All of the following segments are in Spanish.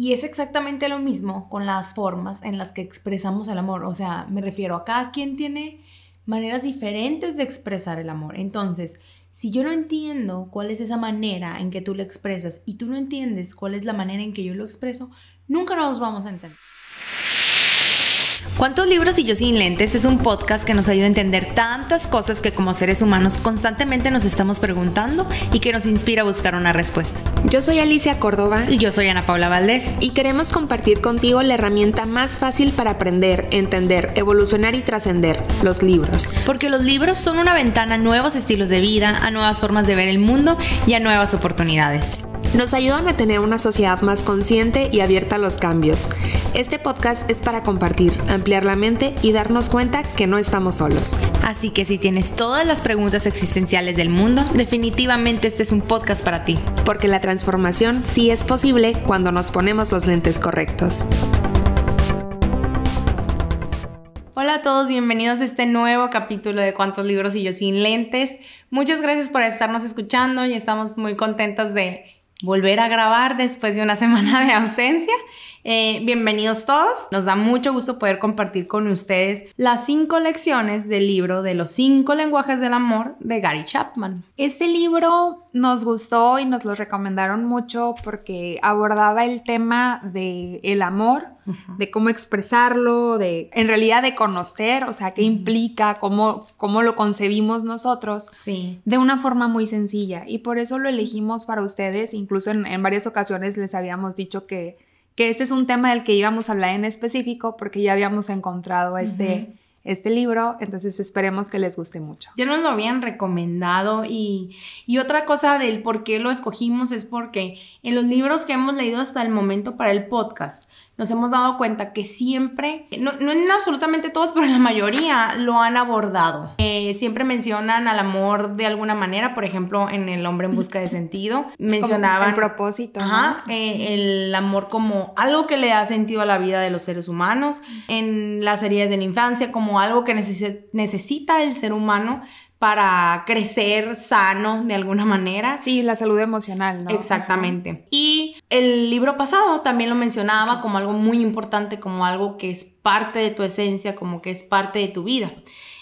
Y es exactamente lo mismo con las formas en las que expresamos el amor. O sea, me refiero a cada quien tiene maneras diferentes de expresar el amor. Entonces, si yo no entiendo cuál es esa manera en que tú lo expresas y tú no entiendes cuál es la manera en que yo lo expreso, nunca nos vamos a entender. ¿Cuántos libros y yo sin lentes? Es un podcast que nos ayuda a entender tantas cosas que como seres humanos constantemente nos estamos preguntando y que nos inspira a buscar una respuesta. Yo soy Alicia Córdoba Y yo soy Ana Paula Valdés. y queremos compartir contigo la herramienta más fácil para aprender, entender, evolucionar y trascender, los libros. Porque los libros son una ventana a nuevos estilos de vida, a nuevas formas de ver el mundo y a nuevas oportunidades. Nos ayudan a tener una sociedad más consciente y abierta a los cambios. Este podcast es para compartir, ampliar la mente y darnos cuenta que no estamos solos. Así que si tienes todas las preguntas existenciales del mundo, definitivamente este es un podcast para ti. Porque la transformación sí es posible cuando nos ponemos los lentes correctos. Hola a todos, bienvenidos a este nuevo capítulo de Cuántos libros y yo sin lentes. Muchas gracias por estarnos escuchando y estamos muy contentas de volver a grabar después de una semana de ausencia. Eh, bienvenidos todos, nos da mucho gusto poder compartir con ustedes las cinco lecciones del libro de los cinco lenguajes del amor de Gary Chapman. Este libro nos gustó y nos lo recomendaron mucho porque abordaba el tema de el amor, de cómo expresarlo, de en realidad de conocer, o sea, qué implica, cómo, cómo lo concebimos nosotros Sí. de una forma muy sencilla. Y por eso lo elegimos para ustedes. Incluso en, en varias ocasiones les habíamos dicho que, que este es un tema del que íbamos a hablar en específico porque ya habíamos encontrado este, este libro. Entonces esperemos que les guste mucho. Ya nos lo habían recomendado y, y otra cosa del por qué lo escogimos es porque en los libros que hemos leído hasta el momento para el podcast nos hemos dado cuenta que siempre, no, no en absolutamente todos, pero en la mayoría lo han abordado. Eh, siempre mencionan al amor de alguna manera, por ejemplo, en El hombre en busca de sentido, mencionaban... el propósito. ¿no? Ajá, eh, el amor como algo que le da sentido a la vida de los seres humanos, en las heridas de la infancia como algo que necesi- necesita el ser humano para crecer sano de alguna manera. Sí, la salud emocional, ¿no? Exactamente. Y el libro pasado también lo mencionaba como algo muy importante, como algo que es parte de tu esencia, como que es parte de tu vida.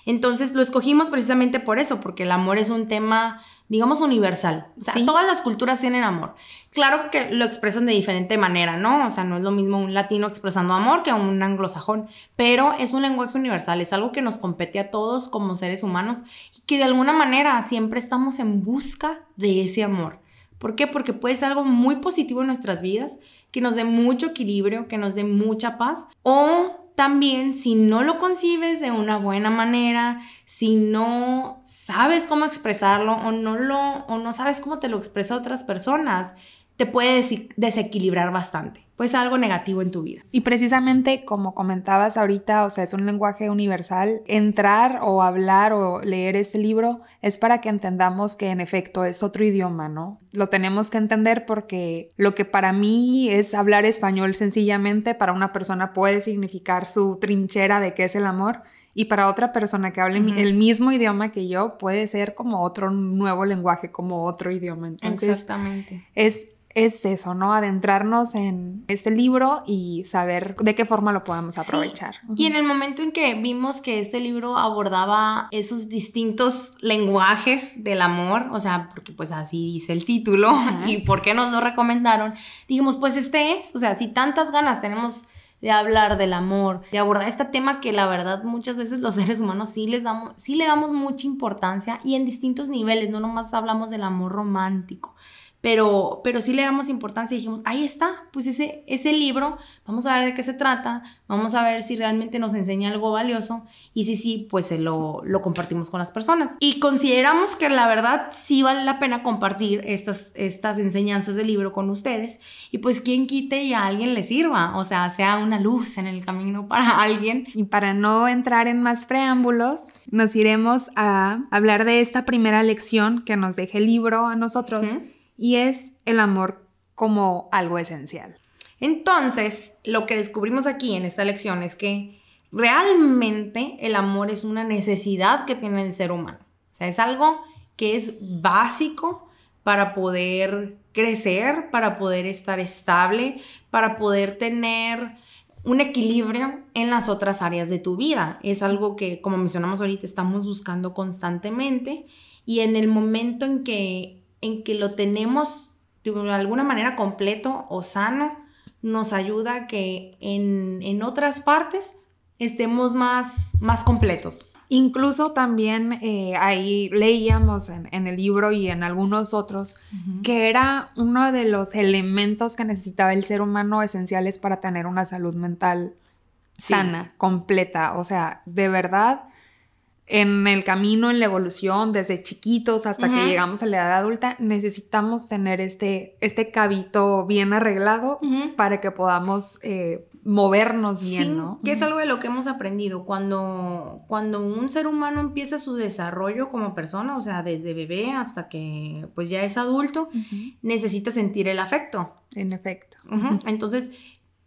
Entonces lo escogimos precisamente por eso, porque el amor es un tema, digamos, universal. O sea, Sí. todas las culturas tienen amor. Claro que lo expresan de diferente manera, ¿no? O sea, no es lo mismo un latino expresando amor que un anglosajón, pero es un lenguaje universal, es algo que nos compete a todos como seres humanos y que de alguna manera siempre estamos en busca de ese amor. ¿Por qué? Porque puede ser algo muy positivo en nuestras vidas, que nos dé mucho equilibrio, que nos dé mucha paz, o también si no lo concibes de una buena manera, si no sabes cómo expresarlo o no lo o no sabes cómo te lo expresa otras personas, te puede desequilibrar bastante. Pues algo negativo en tu vida. Y precisamente como comentabas ahorita, o sea, es un lenguaje universal. Entrar o hablar o leer este libro es para que entendamos que en efecto es otro idioma, ¿no? Lo tenemos que entender porque lo que para mí es hablar español sencillamente, para una persona puede significar su trinchera de qué es el amor. Y para otra persona que hable el mismo idioma que yo, puede ser como otro nuevo lenguaje, como otro idioma. Entonces, Exactamente. es, es eso, ¿no? Adentrarnos en este libro y saber de qué forma lo podemos Sí. aprovechar. Y en el momento en que vimos que este libro abordaba esos distintos lenguajes del amor, o sea, porque pues así dice el título y por qué nos lo recomendaron, dijimos, pues este es, o sea, si tantas ganas tenemos de hablar del amor, de abordar este tema que la verdad muchas veces los seres humanos sí les damos, sí le damos mucha importancia y en distintos niveles, no nomás hablamos del amor romántico. Pero, pero sí le damos importancia y dijimos, ahí está, pues ese, ese libro, vamos a ver de qué se trata, vamos a ver si realmente nos enseña algo valioso y si sí, pues se lo, lo compartimos con las personas. Y consideramos que la verdad sí vale la pena compartir estas, estas enseñanzas del libro con ustedes y pues quien quite y a alguien le sirva, o sea, sea una luz en el camino para alguien. Y para no entrar en más preámbulos, nos iremos a hablar de esta primera lección que nos deja el libro a nosotros Ujú. Y es el amor como algo esencial. Entonces, lo que descubrimos aquí en esta lección es que realmente el amor es una necesidad que tiene el ser humano. O sea, es algo que es básico para poder crecer, para poder estar estable, para poder tener un equilibrio en las otras áreas de tu vida. Es algo que, como mencionamos ahorita, estamos buscando constantemente y en el momento en que, en que lo tenemos de alguna manera completo o sano, nos ayuda a que en, en otras partes estemos más, más completos. Incluso también eh, ahí leíamos en, el libro y en algunos otros que era uno de los elementos que necesitaba el ser humano esenciales para tener una salud mental sana, completa. O sea, de verdad, en el camino, en la evolución, desde chiquitos hasta que llegamos a la edad adulta, necesitamos tener este, este cabito bien arreglado para que podamos eh, movernos bien, ¿no? Que es algo de lo que hemos aprendido. Cuando, cuando un ser humano empieza su desarrollo como persona, o sea, desde bebé hasta que pues ya es adulto, necesita sentir el afecto. En efecto. Entonces,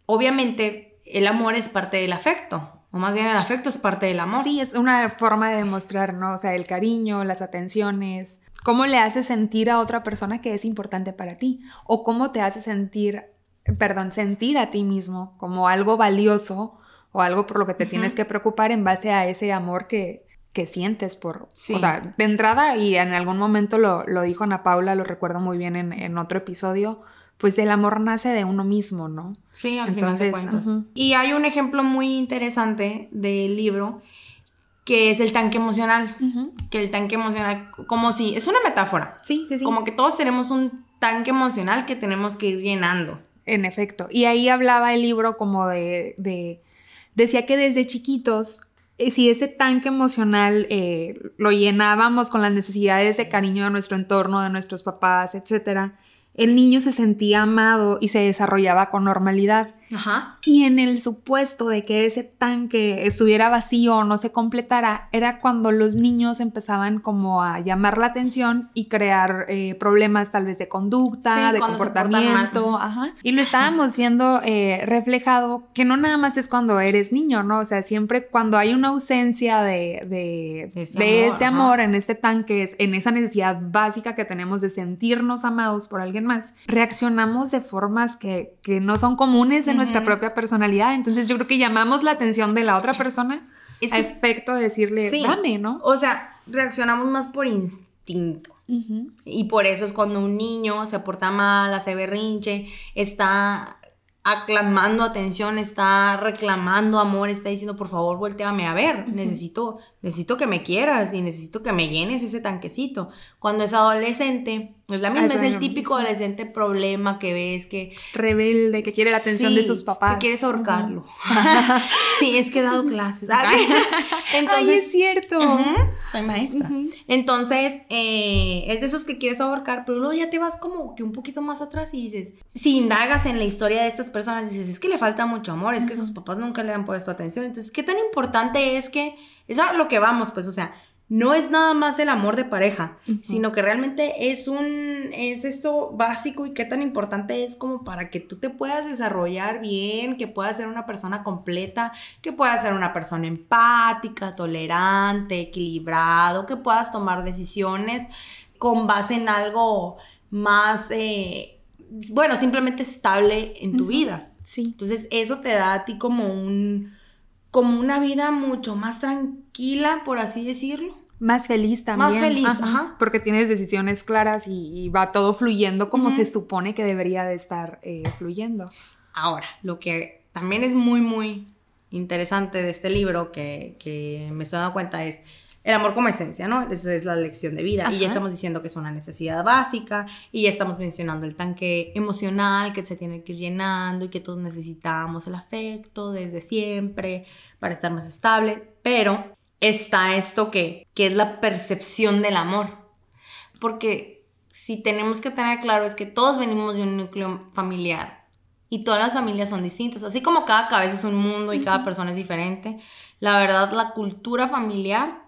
obviamente, el amor es parte del afecto. O más bien el afecto es parte del amor. Sí, es una forma de demostrar, ¿no? O sea, el cariño, las atenciones. ¿Cómo le hace sentir a otra persona que es importante para ti? O cómo te hace sentir perdón, sentir a ti mismo como algo valioso o algo por lo que te tienes que preocupar en base a ese amor que, que sientes por, o sea, de entrada y en algún momento lo, lo dijo Ana Paula, lo recuerdo muy bien en, otro episodio, pues el amor nace de uno mismo, ¿no? Sí, al Entonces, Y hay un ejemplo muy interesante del libro que es el tanque emocional, que el tanque emocional, como si, es una metáfora. Sí, sí, sí. Como que todos tenemos un tanque emocional que tenemos que ir llenando. En efecto. Y ahí hablaba el libro como de, de decía que desde chiquitos, eh, si ese tanque emocional eh, lo llenábamos con las necesidades de cariño de nuestro entorno, de nuestros papás, etcétera, el niño se sentía amado y se desarrollaba con normalidad. Y en el supuesto de que ese tanque estuviera vacío o no se completara, era cuando los niños empezaban como a llamar la atención y crear eh, problemas tal vez de conducta, de comportamiento. Y lo estábamos viendo eh, reflejado que no nada más es cuando eres niño, ¿no? O sea, siempre cuando hay una ausencia de, de, ese, amor, en este tanque, en esa necesidad básica que tenemos de sentirnos amados por alguien más, reaccionamos de formas que, que no son comunes en nuestra propia personalidad. Entonces yo creo que llamamos la atención de la otra persona es a efecto de decirle, dame, ¿no? O sea, reaccionamos más por instinto. Y por eso es cuando un niño se porta mal, hace berrinche, está aclamando atención, está reclamando amor, está diciendo, por favor, volteame a ver, necesito, necesito que me quieras y necesito que me llenes ese tanquecito. Cuando es adolescente, es la misma, es el típico adolescente problema que ves que... Rebelde, que quiere la atención de sus papás. Que quieres ahorcarlo. sí, es que he dado clases. Entonces, es cierto. soy maestra. Entonces, eh, es de esos que quieres ahorcar, pero luego ya te vas como que un poquito más atrás y dices, si indagas en la historia de estas personas, dices, es que le falta mucho amor, es que sus papás nunca le han puesto atención. Entonces, ¿qué tan importante es que, es a lo que vamos, pues, o sea, no es nada más el amor de pareja, sino que realmente es un, es esto básico y qué tan importante es como para que tú te puedas desarrollar bien, que puedas ser una persona completa, que puedas ser una persona empática, tolerante, equilibrado, que puedas tomar decisiones con base en algo más, eh, bueno, simplemente estable en tu vida. Sí. Entonces eso te da a ti como un, como una vida mucho más tranquila, por así decirlo. Más feliz también. Más feliz, ajá. Porque tienes decisiones claras y, va todo fluyendo como se supone que debería de estar eh, fluyendo. Ahora, lo que también es muy, muy interesante de este libro que, que me estoy dando cuenta es el amor como esencia, ¿no? Esa es la lección de vida. Y ya estamos diciendo que es una necesidad básica y ya estamos mencionando el tanque emocional que se tiene que ir llenando y que todos necesitamos el afecto desde siempre para estar más estable. Pero está esto que, que es la percepción del amor. Porque si tenemos que tener claro es que todos venimos de un núcleo familiar y todas las familias son distintas. Así como cada cabeza es un mundo y cada persona es diferente, la verdad la cultura familiar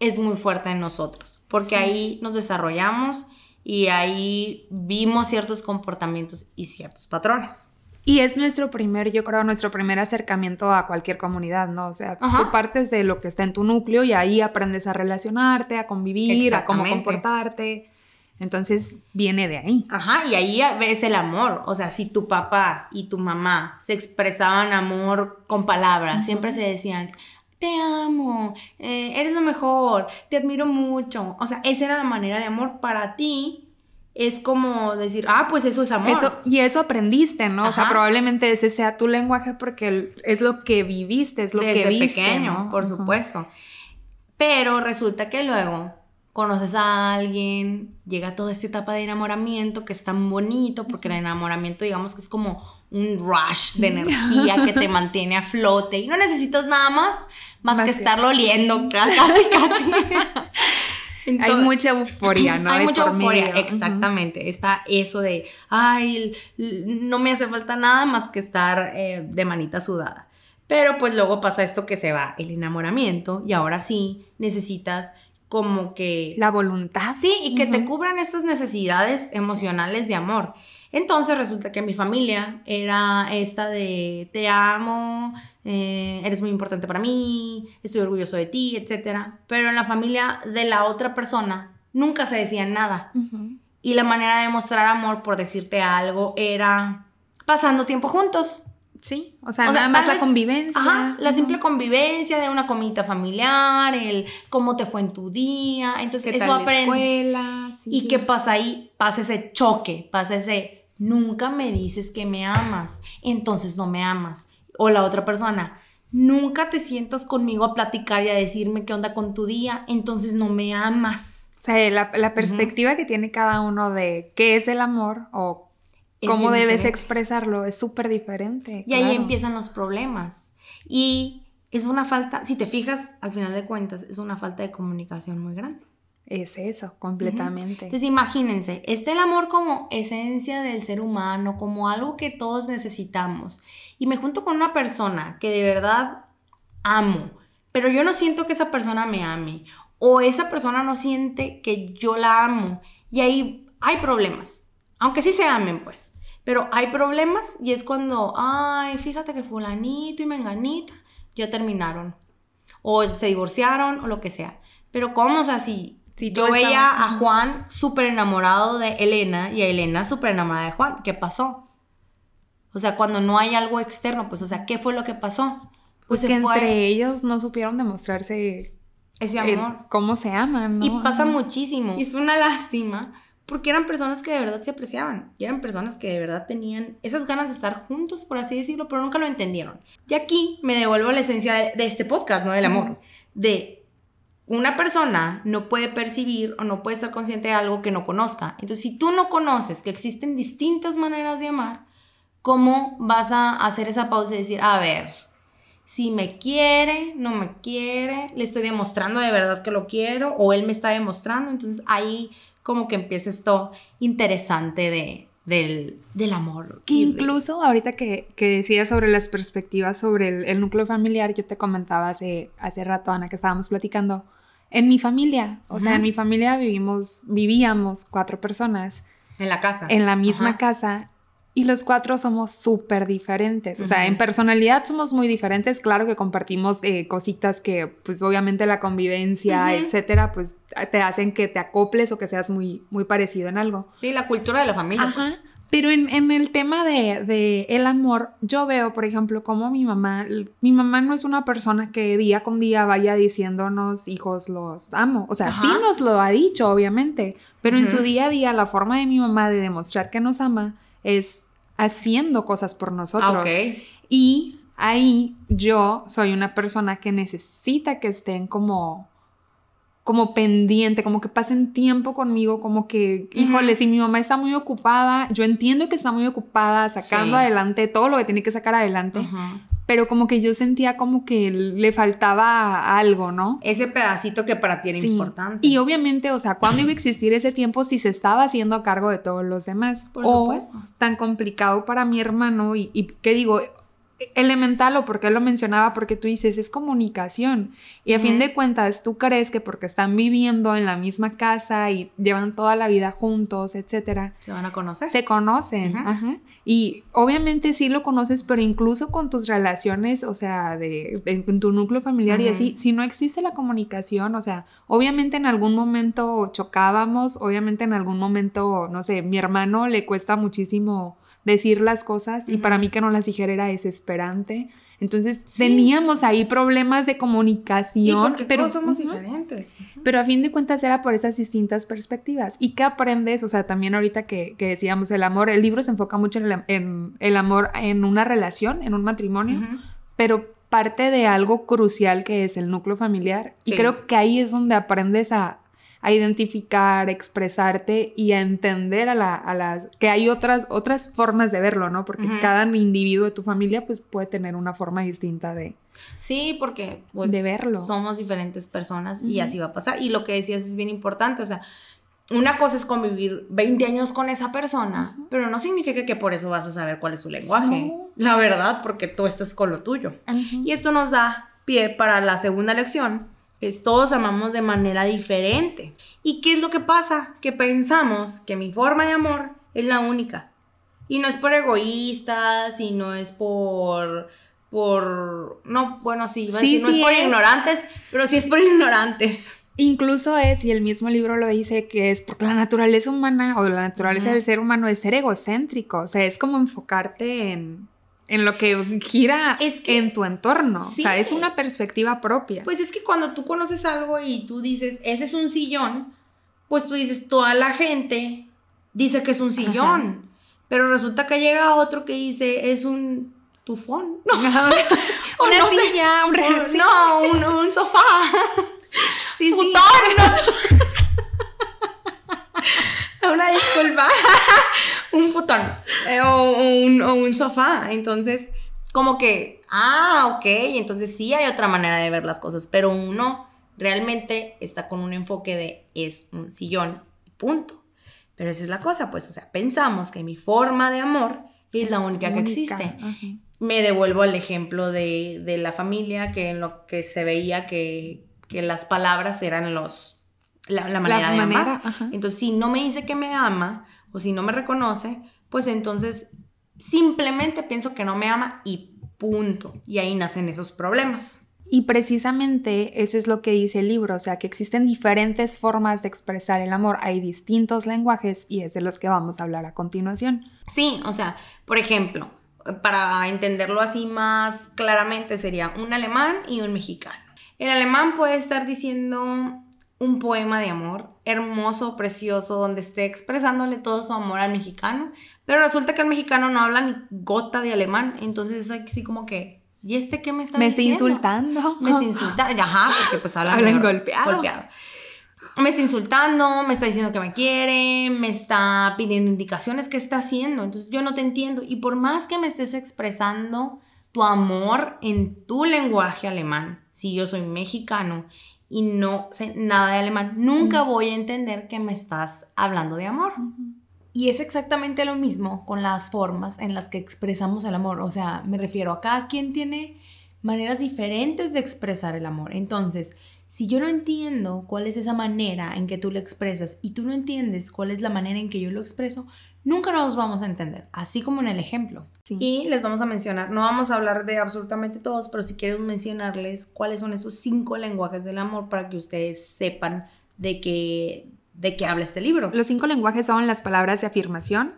es muy fuerte en nosotros, porque ahí nos desarrollamos y ahí vimos ciertos comportamientos y ciertos patrones. Y es nuestro primer, yo creo, nuestro primer acercamiento a cualquier comunidad, ¿no? O sea, tú partes de lo que está en tu núcleo y ahí aprendes a relacionarte, a convivir, a cómo comportarte. Entonces viene de ahí. Ajá, y ahí ves el amor. O sea, si tu papá y tu mamá se expresaban amor con palabras, siempre se decían, te amo, eh, eres lo mejor, te admiro mucho. O sea, esa era la manera de amor para ti. Es como decir, ah, pues eso es amor. Eso, y eso aprendiste, ¿no? O sea, probablemente ese sea tu lenguaje porque es lo que viviste, es lo que viste. pequeño, por supuesto. Pero resulta que luego conoces a alguien, llega toda esta etapa de enamoramiento que es tan bonito, porque el enamoramiento digamos que es como un rush de energía que te mantiene a flote y no necesitas nada más más, que estarlo oliendo casi, casi. hay mucha euforia, ¿no? Hay mucha euforia, exactamente. Está eso de, ay, no me hace falta nada más que estar eh, de manita sudada. Pero pues luego pasa esto que se va el enamoramiento y ahora sí necesitas como que... La voluntad. Sí, y que te cubran estas necesidades emocionales de amor. Entonces resulta que mi familia era esta de te amo, eh, eres muy importante para mí, estoy orgulloso de ti, etc. Pero en la familia de la otra persona nunca se decían nada. Y la manera de mostrar amor por decirte algo era pasando tiempo juntos. Sí, o sea, nada más la convivencia. Ajá, la simple convivencia de una comida familiar, el cómo te fue en tu día. Entonces, eso aprendes. ¿Y qué pasa ahí? Pasa ese choque, pasa ese nunca me dices que me amas, entonces no me amas. O la otra persona, nunca te sientas conmigo a platicar y a decirme qué onda con tu día, entonces no me amas. O sea, la, perspectiva que tiene cada uno de qué es el amor o cómo debes expresarlo es súper diferente. Y ahí empiezan los problemas. Y es una falta, si te fijas, al final de cuentas, es una falta de comunicación muy grande. Es eso, completamente. Entonces imagínense, este el amor como esencia del ser humano, como algo que todos necesitamos. Y me junto con una persona que de verdad amo, pero yo no siento que esa persona me ame. O esa persona no siente que yo la amo. Y ahí hay problemas aunque sí se amen, pues. Pero hay problemas y es cuando, ay, fíjate que fulanito y menganita ya terminaron. O se divorciaron o lo que sea. Pero ¿cómo? O sea, si, yo veía a Juan súper enamorado de Elena y a Elena súper enamorada de Juan, ¿qué pasó? O sea, cuando no hay algo externo, pues, o sea, ¿qué fue lo que pasó? Pues, que entre ellos no supieron demostrarse ese amor. cómo se aman, ¿no? Y pasa muchísimo. Y es una lástima porque eran personas que de verdad se apreciaban y eran personas que de verdad tenían esas ganas de estar juntos, por así decirlo, pero nunca lo entendieron. Y aquí me devuelvo a la esencia de, este podcast, ¿no? Del amor. De una persona no puede percibir o no puede estar consciente de algo que no conozca. Entonces, si tú no conoces que existen distintas maneras de amar, ¿cómo vas a hacer esa pausa y decir, a ver, si me quiere, no me quiere, le estoy demostrando de verdad que lo quiero o él me está demostrando? Entonces ahí como que empieza esto interesante de, del, amor. Que incluso ahorita que, que decías sobre las perspectivas sobre el, núcleo familiar, yo te comentaba hace, hace rato, Ana, que estábamos platicando, en mi familia, o sea, en mi familia vivimos, vivíamos cuatro personas. En la casa. En la misma casa y los cuatro somos súper diferentes. O sea, en personalidad somos muy diferentes. Claro que compartimos eh, cositas que, pues obviamente la convivencia, etcétera, pues te hacen que te acoples o que seas muy, muy parecido en algo. Sí, la cultura de la familia. Pues. Pero en, el tema de, el amor, yo veo, por ejemplo, como mi mamá, mi mamá no es una persona que día con día vaya diciéndonos, hijos, los amo. O sea, sí nos lo ha dicho, obviamente, pero en su día a día, la forma de mi mamá de demostrar que nos ama es haciendo cosas por nosotros. Ah, y ahí yo soy una persona que necesita que estén como como pendiente, como que pasen tiempo conmigo, como que, híjole, si mi mamá está muy ocupada, yo entiendo que está muy ocupada sacando adelante todo lo que tiene que sacar adelante, pero como que yo sentía como que le faltaba algo, ¿no? Ese pedacito que para ti era importante. Y obviamente, o sea, ¿cuándo iba a existir ese tiempo si se estaba haciendo cargo de todos los demás? Por supuesto. Tan complicado para mi hermano y, y ¿qué digo? Elemental o porque lo mencionaba, porque tú dices, es comunicación. Y a fin de cuentas, tú crees que porque están viviendo en la misma casa y llevan toda la vida juntos, etcétera. Se van a conocer. Se conocen. Ajá. Y obviamente sí lo conoces, pero incluso con tus relaciones, o sea, de, en tu núcleo familiar y así, si no existe la comunicación, o sea, obviamente en algún momento chocábamos, obviamente en algún momento, no sé, mi hermano le cuesta muchísimo decir las cosas y para mí que no las dijera era desesperante. Entonces teníamos ahí problemas de comunicación. pero todos somos diferentes. Pero a fin de cuentas era por esas distintas perspectivas. ¿Y qué aprendes? O sea, también ahorita que, decíamos el amor, el libro se enfoca mucho en el, amor en una relación, en un matrimonio, pero parte de algo crucial que es el núcleo familiar. Y creo que ahí es donde aprendes a, a identificar, expresarte y a entender a, las que hay otras, otras formas de verlo, ¿no? Porque cada individuo de tu familia pues puede tener una forma distinta de... Sí, porque pues, de verlo. somos diferentes personas y así va a pasar. Y lo que decías es bien importante, o sea, una cosa es convivir 20 años con esa persona, pero no significa que por eso vas a saber cuál es su lenguaje. La verdad, porque tú estás con lo tuyo. Y esto nos da pie para la segunda lección, es todos amamos de manera diferente. ¿Y qué es lo que pasa? Que pensamos que mi forma de amor es la única. Y no es por egoístas, y no es por por no, bueno, sí, no es por ignorantes, pero sí es por ignorantes. Incluso es, y el mismo libro lo dice, que es porque la naturaleza humana o la naturaleza del ser humano es ser egocéntrico, o sea, es como enfocarte en, en lo que gira es que, en tu entorno. o sea, es una perspectiva propia. Pues es que cuando tú conoces algo y tú dices, ese es un sillón, pues tú dices, toda la gente dice que es un sillón. Pero resulta que llega otro que dice, es un tufón. No. una silla, un No, un, sofá. Sí, sí. una disculpa, un futón eh, o, un, sofá. Entonces, como que, ah, ok, entonces sí hay otra manera de ver las cosas, pero uno realmente está con un enfoque de es un sillón, punto. Pero esa es la cosa, pues, o sea, pensamos que mi forma de amor es, la única, que existe. Me devuelvo al ejemplo de, la familia, que en lo que se veía que, que las palabras eran los la, manera de amar. Entonces, si no me dice que me ama o si no me reconoce, pues entonces simplemente pienso que no me ama y punto. Y ahí nacen esos problemas. Y precisamente eso es lo que dice el libro, o sea que existen diferentes formas de expresar el amor, hay distintos lenguajes y es de los que vamos a hablar a continuación. Sí, o sea, por ejemplo, para entenderlo así más claramente sería un alemán y un mexicano. El alemán puede estar diciendo un poema de amor hermoso, precioso, donde esté expresándole todo su amor al mexicano, pero resulta que el mexicano no habla ni gota de alemán, entonces es así como que, ¿y este qué me está me diciendo? Me está insultando. Me está insultando, ajá, porque pues hablan, hablan golpeado. Me está insultando, me está diciendo que me quiere, me está pidiendo indicaciones, ¿qué está haciendo? Entonces yo no te entiendo. Y por más que me estés expresando tu amor en tu lenguaje alemán, si yo soy mexicano y no sé nada de alemán, nunca voy a entender que me estás hablando de amor. Y es exactamente lo mismo con las formas en las que expresamos el amor. O sea, me refiero a cada quien tiene maneras diferentes de expresar el amor. Entonces, si yo no entiendo cuál es esa manera en que tú lo expresas y tú no entiendes cuál es la manera en que yo lo expreso, nunca nos vamos a entender, así como en el ejemplo. Y les vamos a mencionar, no vamos a hablar de absolutamente todos, pero si quiero mencionarles cuáles son esos cinco lenguajes del amor para que ustedes sepan de qué, de qué habla este libro. Los cinco lenguajes son las palabras de afirmación,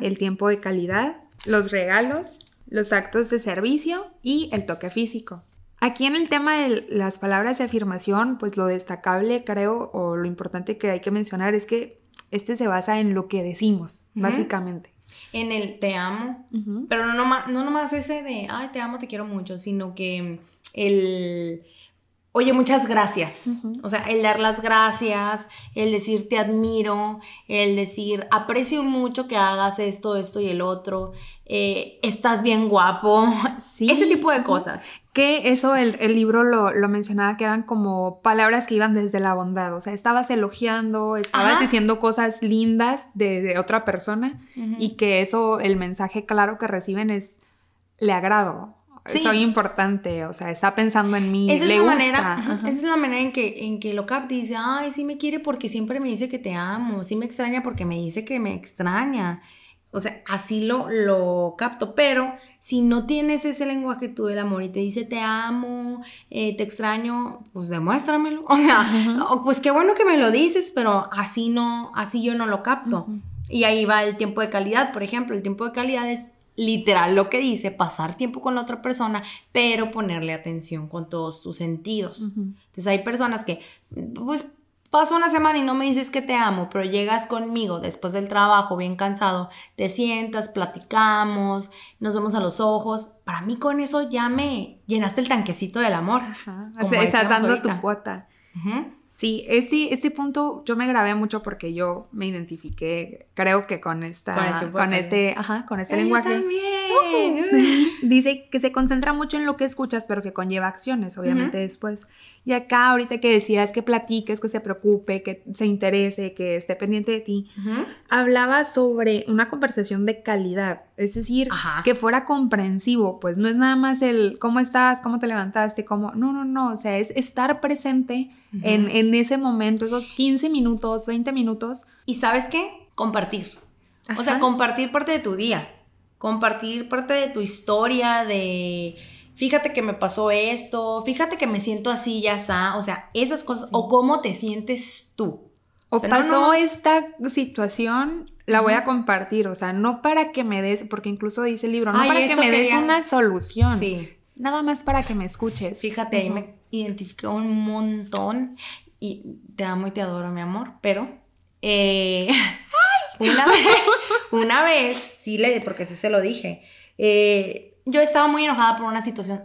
el tiempo de calidad, los regalos, los actos de servicio y el toque físico. Aquí en el tema de las palabras de afirmación, pues lo destacable creo o lo importante que hay que mencionar es que este se basa en lo que decimos, básicamente. En el te amo, pero no nomás, no nomás ese de, ay, te amo, te quiero mucho, sino que el, oye, muchas gracias. O sea, el dar las gracias, el decir te admiro, el decir aprecio mucho que hagas esto, esto y el otro, eh, estás bien guapo, sí. ese tipo de cosas que eso el, libro lo, mencionaba que eran como palabras que iban desde la bondad, o sea, estabas elogiando, estabas diciendo cosas lindas de, otra persona y que eso, el mensaje claro que reciben es, le agrado. Soy importante, o sea, está pensando en mí, esa le es la gusta. Manera, esa es la manera en que, en que lo y dice, ay, sí me quiere porque siempre me dice que te amo, sí me extraña porque me dice que me extraña. O sea, así lo, lo capto, pero si no tienes ese lenguaje tú del amor y te dice te amo, eh, te extraño, pues demuéstramelo. O sea, pues qué bueno que me lo dices, pero así no, así yo no lo capto. Y ahí va el tiempo de calidad, por ejemplo, el tiempo de calidad es literal lo que dice, pasar tiempo con la otra persona, pero ponerle atención con todos tus sentidos. Entonces hay personas que, pues paso una semana y no me dices que te amo, pero llegas conmigo después del trabajo bien cansado, te sientas, platicamos, nos vemos a los ojos. Para mí con eso ya me llenaste el tanquecito del amor. Ajá. O sea, estás dando tu cuota. Sí, este, este punto yo me grabé mucho porque yo me identifiqué, creo que con esta, con, este, ajá, con este lenguaje. También. dice que se concentra mucho en lo que escuchas, pero que conlleva acciones, obviamente después. Y acá ahorita que decías que platiques, que se preocupe, que se interese, que esté pendiente de ti, hablaba sobre una conversación de calidad, es decir, que fuera comprensivo, pues no es nada más el cómo estás, cómo te levantaste, cómo, no, no, no, o sea, es estar presente en, en, ese momento, esos 15 minutos, 20 minutos. ¿Y sabes qué? Compartir. O sea, compartir parte de tu día, compartir parte de tu historia, de fíjate que me pasó esto, fíjate que me siento así, ya está, o sea, esas cosas, o cómo te sientes tú. O, pasó esta situación, la voy a compartir, o sea, no para que me des, porque incluso dice el libro, no para que me des una solución. Sí. Nada más para que me escuches. Fíjate, ahí me identifiqué un montón y te amo y te adoro, mi amor, pero eh, una, vez, una vez, sí le, porque sí se lo dije, eh, yo estaba muy enojada por una situación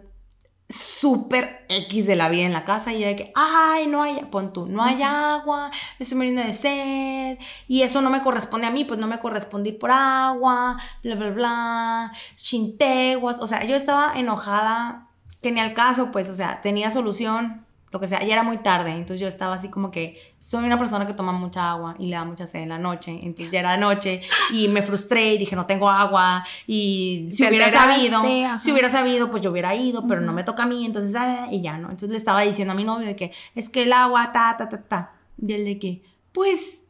súper X de la vida en la casa y yo de que, ay, no hay, pon tú, no hay agua, me estoy muriendo de sed y eso no me corresponde a mí, pues no me correspondí por agua, bla, bla, bla, chinteguas, o sea, yo estaba enojada, que ni al caso, pues, o sea, tenía solución, lo que sea, ya era muy tarde, entonces yo estaba así como que soy una persona que toma mucha agua y le da mucha sed en la noche, entonces ya era de noche y me frustré y dije no tengo agua y si hubiera sabido, si hubiera sabido pues yo hubiera ido, pero no me toca a mí, entonces ah, y ya no, entonces le estaba diciendo a mi novio de que es que el agua ta ta ta ta y él de que pues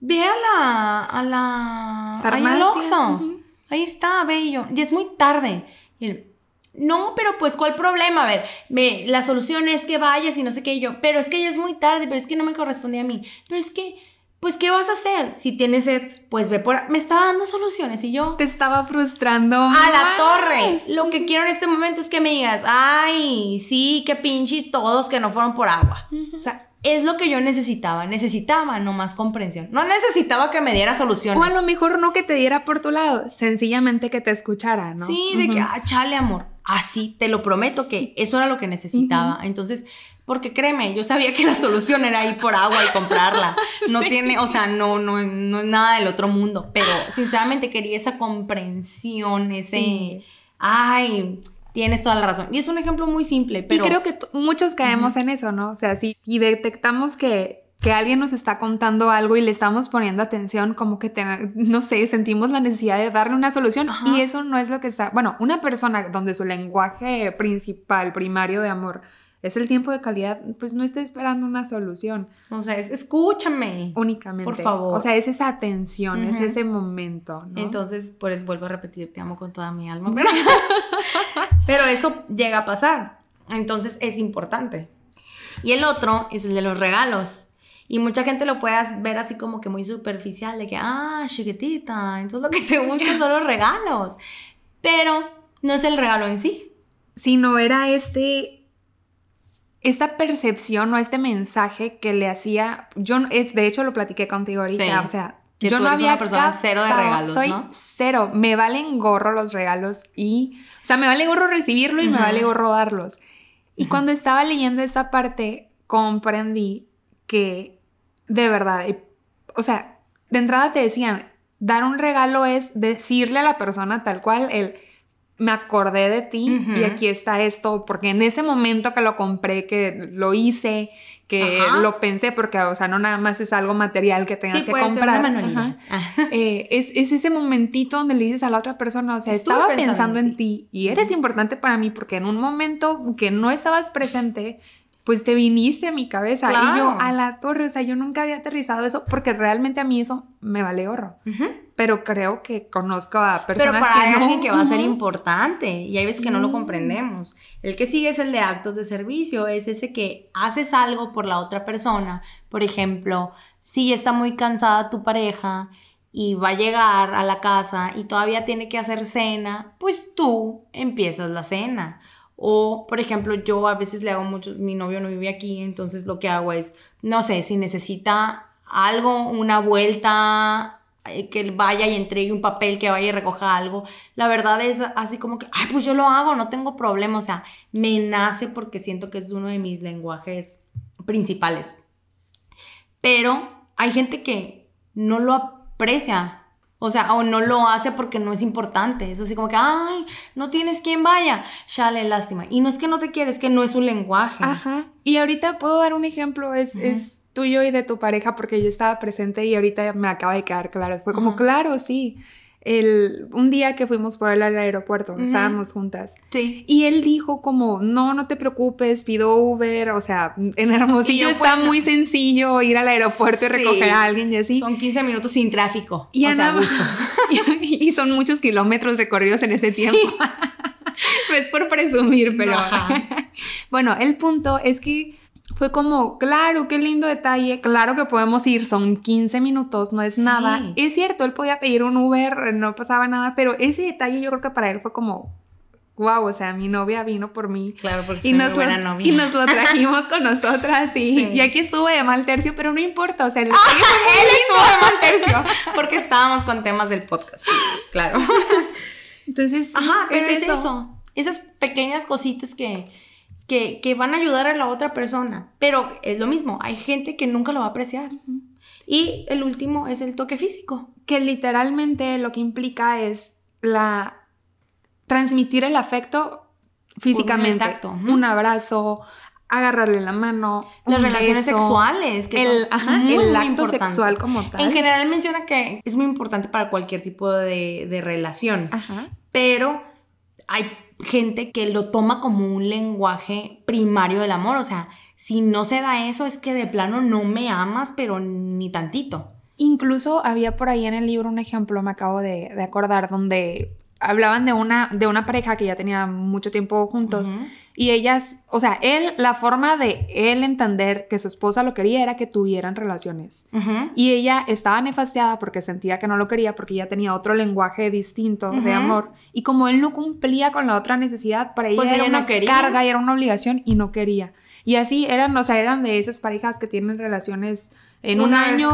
ve a la a la Farmacia. ahí está, ve y yo, y es muy tarde. Y él no, pero pues, ¿cuál problema? A ver, me, la solución es que vayas y no sé qué yo, pero es que ya es muy tarde, pero es que no me correspondía a mí. Pero es que, pues, ¿qué vas a hacer? Si tienes sed, pues ve por... Me estaba dando soluciones y yo... Te estaba frustrando. A la torre. Lo que quiero en este momento es que me digas, ay, sí, qué pinches todos que no fueron por agua. O sea, es lo que yo necesitaba. Necesitaba no más comprensión. No necesitaba que me diera soluciones. O a lo mejor no que te diera por tu lado, sencillamente que te escuchara, ¿no? Sí, de que, ah, chale, amor. Así, te lo prometo que eso era lo que necesitaba. Entonces, porque créeme, yo sabía que la solución era ir por agua y comprarla. No tiene, o sea, no, no, no es nada del otro mundo. Pero sinceramente quería esa comprensión, ese. Ay, Tienes toda la razón. Y es un ejemplo muy simple, pero... Y creo que muchos caemos en eso, ¿no? O sea, si, detectamos que, que alguien nos está contando algo y le estamos poniendo atención, como que, no sé, sentimos la necesidad de darle una solución y eso no es lo que está... Bueno, una persona donde su lenguaje principal, primario de amor es el tiempo de calidad, pues no está esperando una solución. O sea, es escúchame. Únicamente. Por favor. O sea, es esa atención, es ese momento. ¿no? Entonces, por eso vuelvo a repetir, te amo con toda mi alma. Pero, eso llega a pasar. Entonces es importante. Y el otro es el de los regalos. Y mucha gente lo puede ver así como que muy superficial, de que, ah, chiquitita, entonces lo que te gusta son los regalos. Pero no es el regalo en sí. Sino era este esta percepción o este mensaje que le hacía, yo de hecho lo platiqué contigo ahorita, o sea, yo no había una persona cero de regalos, soy cero, me valen gorro los regalos y, o sea, me vale gorro recibirlo y me vale gorro darlos. Y cuando estaba leyendo esa parte, comprendí que de verdad, o sea, de entrada te decían, dar un regalo es decirle a la persona tal cual el me acordé de ti y aquí está esto, porque en ese momento que lo compré, que lo hice, que lo pensé, porque, o sea, no nada más es algo material que tengas que comprar. Eh, es, ese momentito donde le dices a la otra persona, o sea, estaba pensando, en, ti. y eres importante para mí porque en un momento que no estabas presente, pues te viniste a mi cabeza. Y yo a la torre, o sea, yo nunca había aterrizado eso porque realmente a mí eso me vale oro. Pero creo que conozco a personas Pero para que alguien que va a ser importante y hay veces que no lo comprendemos. El que sigue es el de actos de servicio, es ese que haces algo por la otra persona. Por ejemplo, si está muy cansada tu pareja y va a llegar a la casa y todavía tiene que hacer cena, pues tú empiezas la cena o, por ejemplo, yo a veces le hago mucho, mi novio no vive aquí, entonces lo que hago es, no sé, si necesita algo, una vuelta, eh, que vaya y entregue un papel, que vaya y recoja algo. La verdad es así como que, ay, pues yo lo hago, no tengo problema. O sea, me nace porque siento que es uno de mis lenguajes principales. Pero hay gente que no lo aprecia o sea, o no lo hace porque no es importante. Es así como que, ay, no tienes quien vaya. Chale, lástima. Y no es que no te quieres, es que no es un lenguaje. Ajá. Y ahorita puedo dar un ejemplo, es, es tuyo y de tu pareja, porque yo estaba presente y ahorita me acaba de quedar claro. Fue como, claro, sí el, un día que fuimos por él al aeropuerto, estábamos juntas. Sí. Y él dijo como, no, no te preocupes, pido Uber, o sea, en Hermosillo está muy sencillo ir al aeropuerto y recoger a alguien y así. Son 15 minutos sin tráfico. Y, o sea, y, son muchos kilómetros recorridos en ese tiempo. no es por presumir, pero... bueno, el punto es que fue como, claro, qué lindo detalle, claro que podemos ir, son 15 minutos, no es nada. Es cierto, él podía pedir un Uber, no pasaba nada, pero ese detalle yo creo que para él fue como, wow, o sea, mi novia vino por mí. Claro, porque y nos buena novia. Y nos lo trajimos con nosotras y, y aquí estuve de mal tercio, pero no importa, o sea, él, él estuvo de mal tercio porque estábamos con temas del podcast. claro. Entonces, Ajá, pero es eso. Esas pequeñas cositas que que, van a ayudar a la otra persona. Pero es lo mismo, hay gente que nunca lo va a apreciar. Y el último es el toque físico. Que literalmente lo que implica es la transmitir el afecto físicamente. Un abrazo, agarrarle la mano. Las relaciones sexuales, que el, el acto sexual como tal. En general menciona que es muy importante para cualquier tipo de, de relación. Ajá. Pero hay gente que lo toma como un lenguaje primario del amor. O sea, si no se da eso es que de plano no me amas, pero ni tantito. Incluso había por ahí en el libro un ejemplo, me acabo de, acordar, donde hablaban de una, de una pareja que ya tenía mucho tiempo juntos y ellas, o sea, él, la forma de él entender que su esposa lo quería era que tuvieran relaciones. Y ella estaba nefasteada porque sentía que no lo quería porque ella tenía otro lenguaje distinto de amor. Y como él no cumplía con la otra necesidad, para ella pues era una carga y era una obligación y no quería. Y así eran, o sea, eran de esas parejas que tienen relaciones en un año,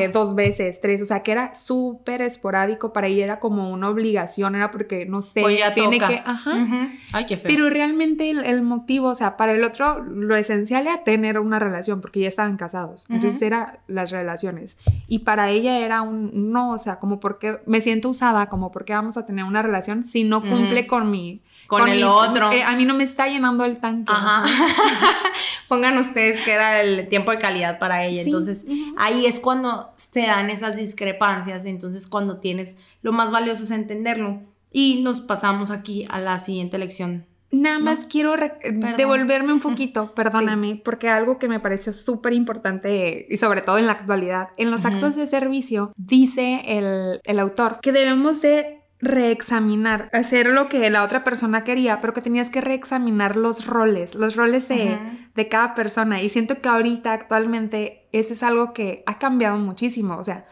eh, dos veces, tres, o sea que era súper esporádico, para ella era como una obligación, era porque, no sé, pues ya tiene toca. que, ajá. Ay, qué feo. Pero realmente el, motivo, o sea, para el otro, lo esencial era tener una relación, porque ya estaban casados, entonces era las relaciones. Y para ella era un, no, o sea, como porque me siento usada, como porque vamos a tener una relación si no cumple con mi con, el otro. Eh, a mí no me está llenando el tanque. Ajá. Pongan ustedes que era el tiempo de calidad para ella. Entonces, ahí es cuando se dan esas discrepancias. Entonces, cuando tienes lo más valioso es entenderlo. Y nos pasamos aquí a la siguiente lección. Nada más quiero devolverme un poquito, perdóname, porque algo que me pareció súper importante y sobre todo en la actualidad, en los actos de servicio, dice el, el autor que debemos de reexaminar, hacer lo que la otra persona quería, pero que tenías que reexaminar los roles, los roles de, de, cada persona. Y siento que ahorita, actualmente, eso es algo que ha cambiado muchísimo. O sea,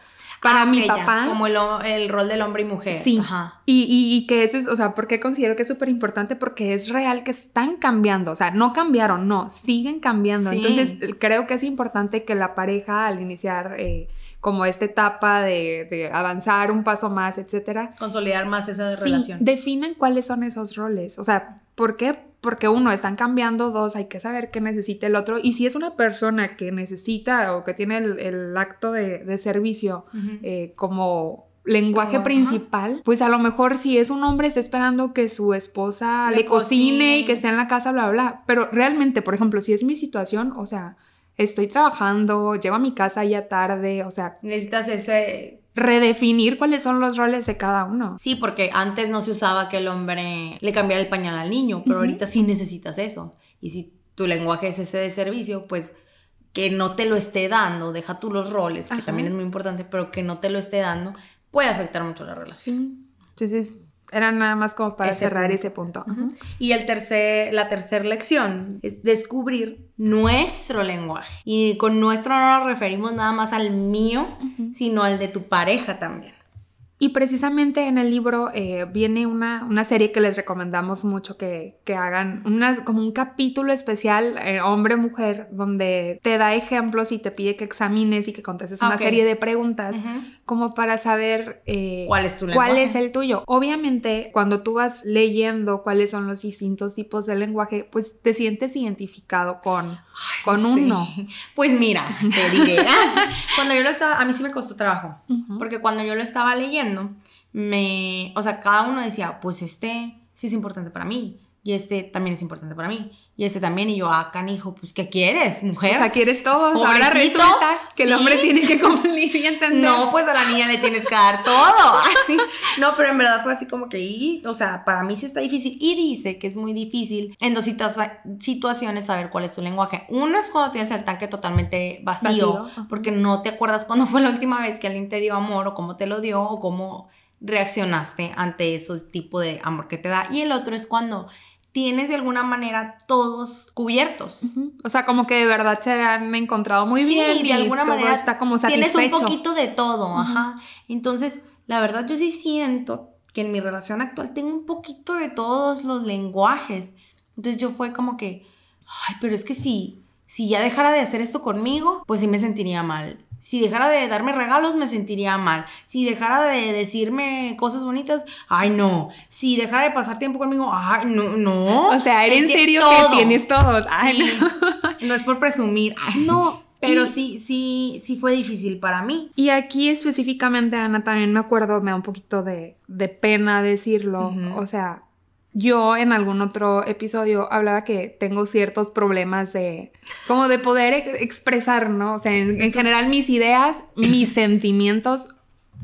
para ah, mi papá. Como el, el, rol del hombre y mujer. Sí. Y, y, que eso es, o sea, porque considero que es súper importante? Porque es real que están cambiando. O sea, no cambiaron, no, siguen cambiando. Entonces, creo que es importante que la pareja al iniciar. Eh, como esta etapa de, avanzar un paso más, etcétera. Consolidar más esa sí, relación. Definen cuáles son esos roles. O sea, ¿por qué? Porque uno, están cambiando, dos, hay que saber qué necesita el otro. Y si es una persona que necesita o que tiene el, acto de, servicio eh, como lenguaje principal, pues a lo mejor si es un hombre está esperando que su esposa le, Le cocine, cocine. y que esté en la casa, bla, bla. Pero realmente, por ejemplo, si es mi situación, o sea, estoy trabajando, llego a mi casa ya tarde, o sea, Necesitas ese... redefinir cuáles son los roles de cada uno. Sí, porque antes no se usaba que el hombre le cambiara el pañal al niño, pero ahorita sí necesitas eso. Y si tu lenguaje es ese de servicio, pues que no te lo esté dando, deja tú los roles, que también es muy importante, pero que no te lo esté dando, puede afectar mucho la relación. Sí. Entonces, era nada más como para Ese cerrar punto. ese punto. Y el tercer, la tercera lección es descubrir nuestro lenguaje. Y con nuestro no nos referimos nada más al mío, sino al de tu pareja también. Y precisamente en el libro eh, viene una, una serie que les recomendamos mucho que, que hagan, una, como un capítulo especial, eh, hombre-mujer, donde te da ejemplos y te pide que examines y que contestes una serie de preguntas. Como para saber eh, ¿Cuál es tu cuál lenguaje? es el tuyo. Obviamente, cuando tú vas leyendo cuáles son los distintos tipos de lenguaje, pues te sientes identificado con, con Sí. uno. Pues mira, te diré. cuando yo lo estaba, a mí sí me costó trabajo. Porque cuando yo lo estaba leyendo, me, o sea, cada uno decía, pues este sí es importante para mí. Y este también es importante para mí. Y este también. Y yo, ah, canijo, pues ¿qué quieres, mujer? O sea, quieres. Ahora Pobrecito. resulta que el Sí. hombre tiene que cumplir y entender. No, pues a la niña le tienes que dar todo. Así. No, pero en verdad fue así como que, y, o sea, para mí sí está difícil. Y dice que es muy difícil en dos situa- situaciones saber cuál es tu lenguaje. Uno es cuando tienes el tanque totalmente vacío, Vacío, porque no te acuerdas cuándo fue la última vez que alguien te dio amor o cómo te lo dio o cómo reaccionaste ante esos tipo de amor que te da. Y el otro es cuando tienes de alguna manera todos cubiertos. O sea, como que de verdad se han encontrado muy Sí, bien de y alguna todo manera está como tienes satisfecho. un poquito de todo, ajá. Entonces, la verdad yo sí siento que en mi relación actual tengo un poquito de todos los lenguajes. Entonces yo fue como que, ay, pero es que si, si ya dejara de hacer esto conmigo, pues sí me sentiría mal. Si dejara de darme regalos, me sentiría mal. Si dejara de decirme cosas bonitas, ay, no. Si dejara de pasar tiempo conmigo, ay, no, no. O sea, ¿era en serio todo. que tienes todos? Ay, Sí. no. es por presumir. Ay, no. pero y- sí, sí, sí fue difícil para mí. Y aquí específicamente, Ana, también me acuerdo, me da un poquito de, de pena decirlo. O sea, yo en algún otro episodio hablaba que tengo ciertos problemas de, como de poder ex- expresar, ¿no? O sea, en, en general mis ideas, mis sentimientos.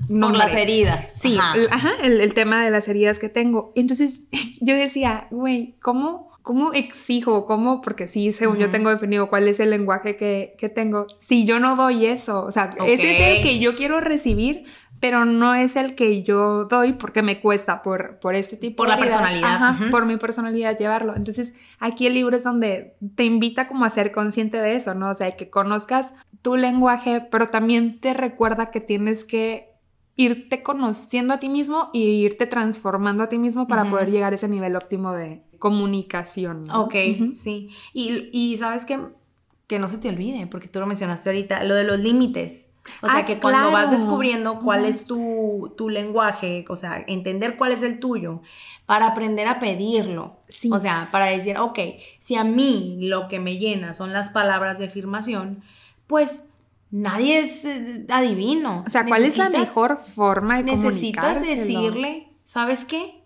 No por las heridas. Sí, Ajá. el- ajá, el, el tema de las heridas que tengo. Entonces yo decía, güey, ¿cómo, ¿cómo exijo? ¿Cómo? Porque sí, según yo tengo definido cuál es el lenguaje que, que tengo. Si yo no doy eso, o sea, ese es el que yo quiero recibir, pero no es el que yo doy porque me cuesta por, por este tipo Por de la heridas. personalidad, Ajá, por mi personalidad llevarlo. Entonces aquí el libro es donde te invita como a ser consciente de eso, ¿no? O sea, que conozcas tu lenguaje, pero también te recuerda que tienes que irte conociendo a ti mismo y irte transformando a ti mismo para poder llegar a ese nivel óptimo de comunicación. ¿no? Ok, sí. Y, y sabes que, que no se te olvide, porque tú lo mencionaste ahorita, lo de los límites. O sea, Ah, que cuando vas descubriendo cuál es tu, tu lenguaje, o sea, entender cuál es el tuyo, para aprender a pedirlo. Sí. O sea, para decir, ok, si a mí lo que me llena son las palabras de afirmación, pues nadie es eh, adivino. O sea, ¿cuál es la mejor forma de necesitas decirle, ¿sabes qué?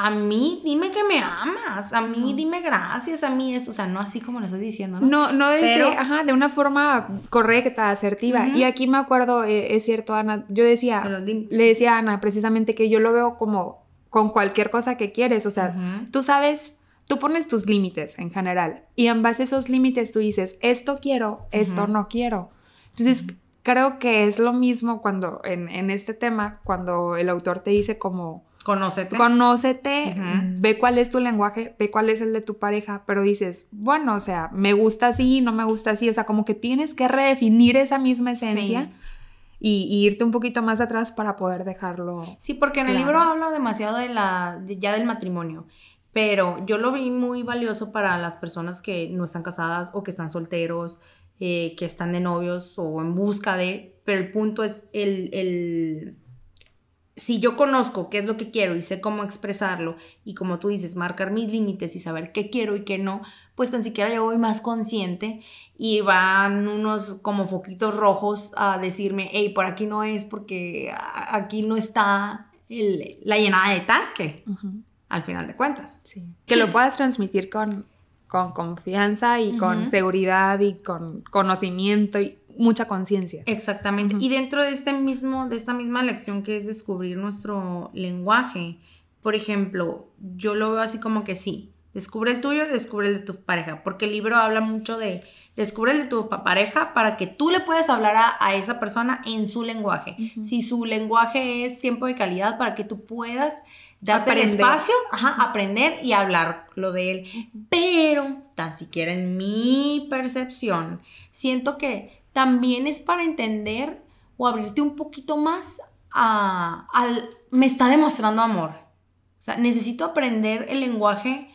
A mí dime que me amas, a mí dime gracias, a mí eso, o sea, no así como lo estoy diciendo, ¿no? No, no desde, Pero- ajá, de una forma correcta, asertiva. Y aquí me acuerdo, eh, es cierto, Ana, yo decía, le decía a Ana precisamente que yo lo veo como con cualquier cosa que quieres, o sea, tú sabes, tú pones tus límites en general y en base a esos límites tú dices, esto quiero, esto no quiero. Entonces, creo que es lo mismo cuando en, en este tema, cuando el autor te dice como, Conócete. conócete, ve cuál es tu lenguaje, ve cuál es el de tu pareja, pero dices, bueno, o sea, me gusta así, no me gusta así, o sea, como que tienes que redefinir esa misma esencia y, y irte un poquito más atrás para poder dejarlo. Sí, porque en el libro habla demasiado de la, de- ya del matrimonio, pero yo lo vi muy valioso para las personas que no están casadas o que están solteros, eh, que están de novios o en busca de, pero el punto es el, el, si yo conozco qué es lo que quiero y sé cómo expresarlo y como tú dices, marcar mis límites y saber qué quiero y qué no, pues tan siquiera yo voy más consciente y van unos como foquitos rojos a decirme, hey, por aquí no es porque aquí no está la llenada de tanque, al final de cuentas. Sí. Que lo puedas transmitir con, con confianza y con seguridad y con conocimiento y mucha conciencia. Exactamente. Y dentro de este mismo, de esta misma lección que es descubrir nuestro lenguaje, por ejemplo, yo lo veo así como que sí, descubre el tuyo, descubre el de tu pareja, porque el libro habla mucho de descubre el de tu pareja para que tú le puedas hablar a, esa persona en su lenguaje. Si su lenguaje es tiempo de calidad, para que tú puedas darte el espacio, aprender y hablar lo de él. Pero, tan siquiera en mi percepción, siento que también es para entender o abrirte un poquito más a, al, me está demostrando amor. O sea, necesito aprender el lenguaje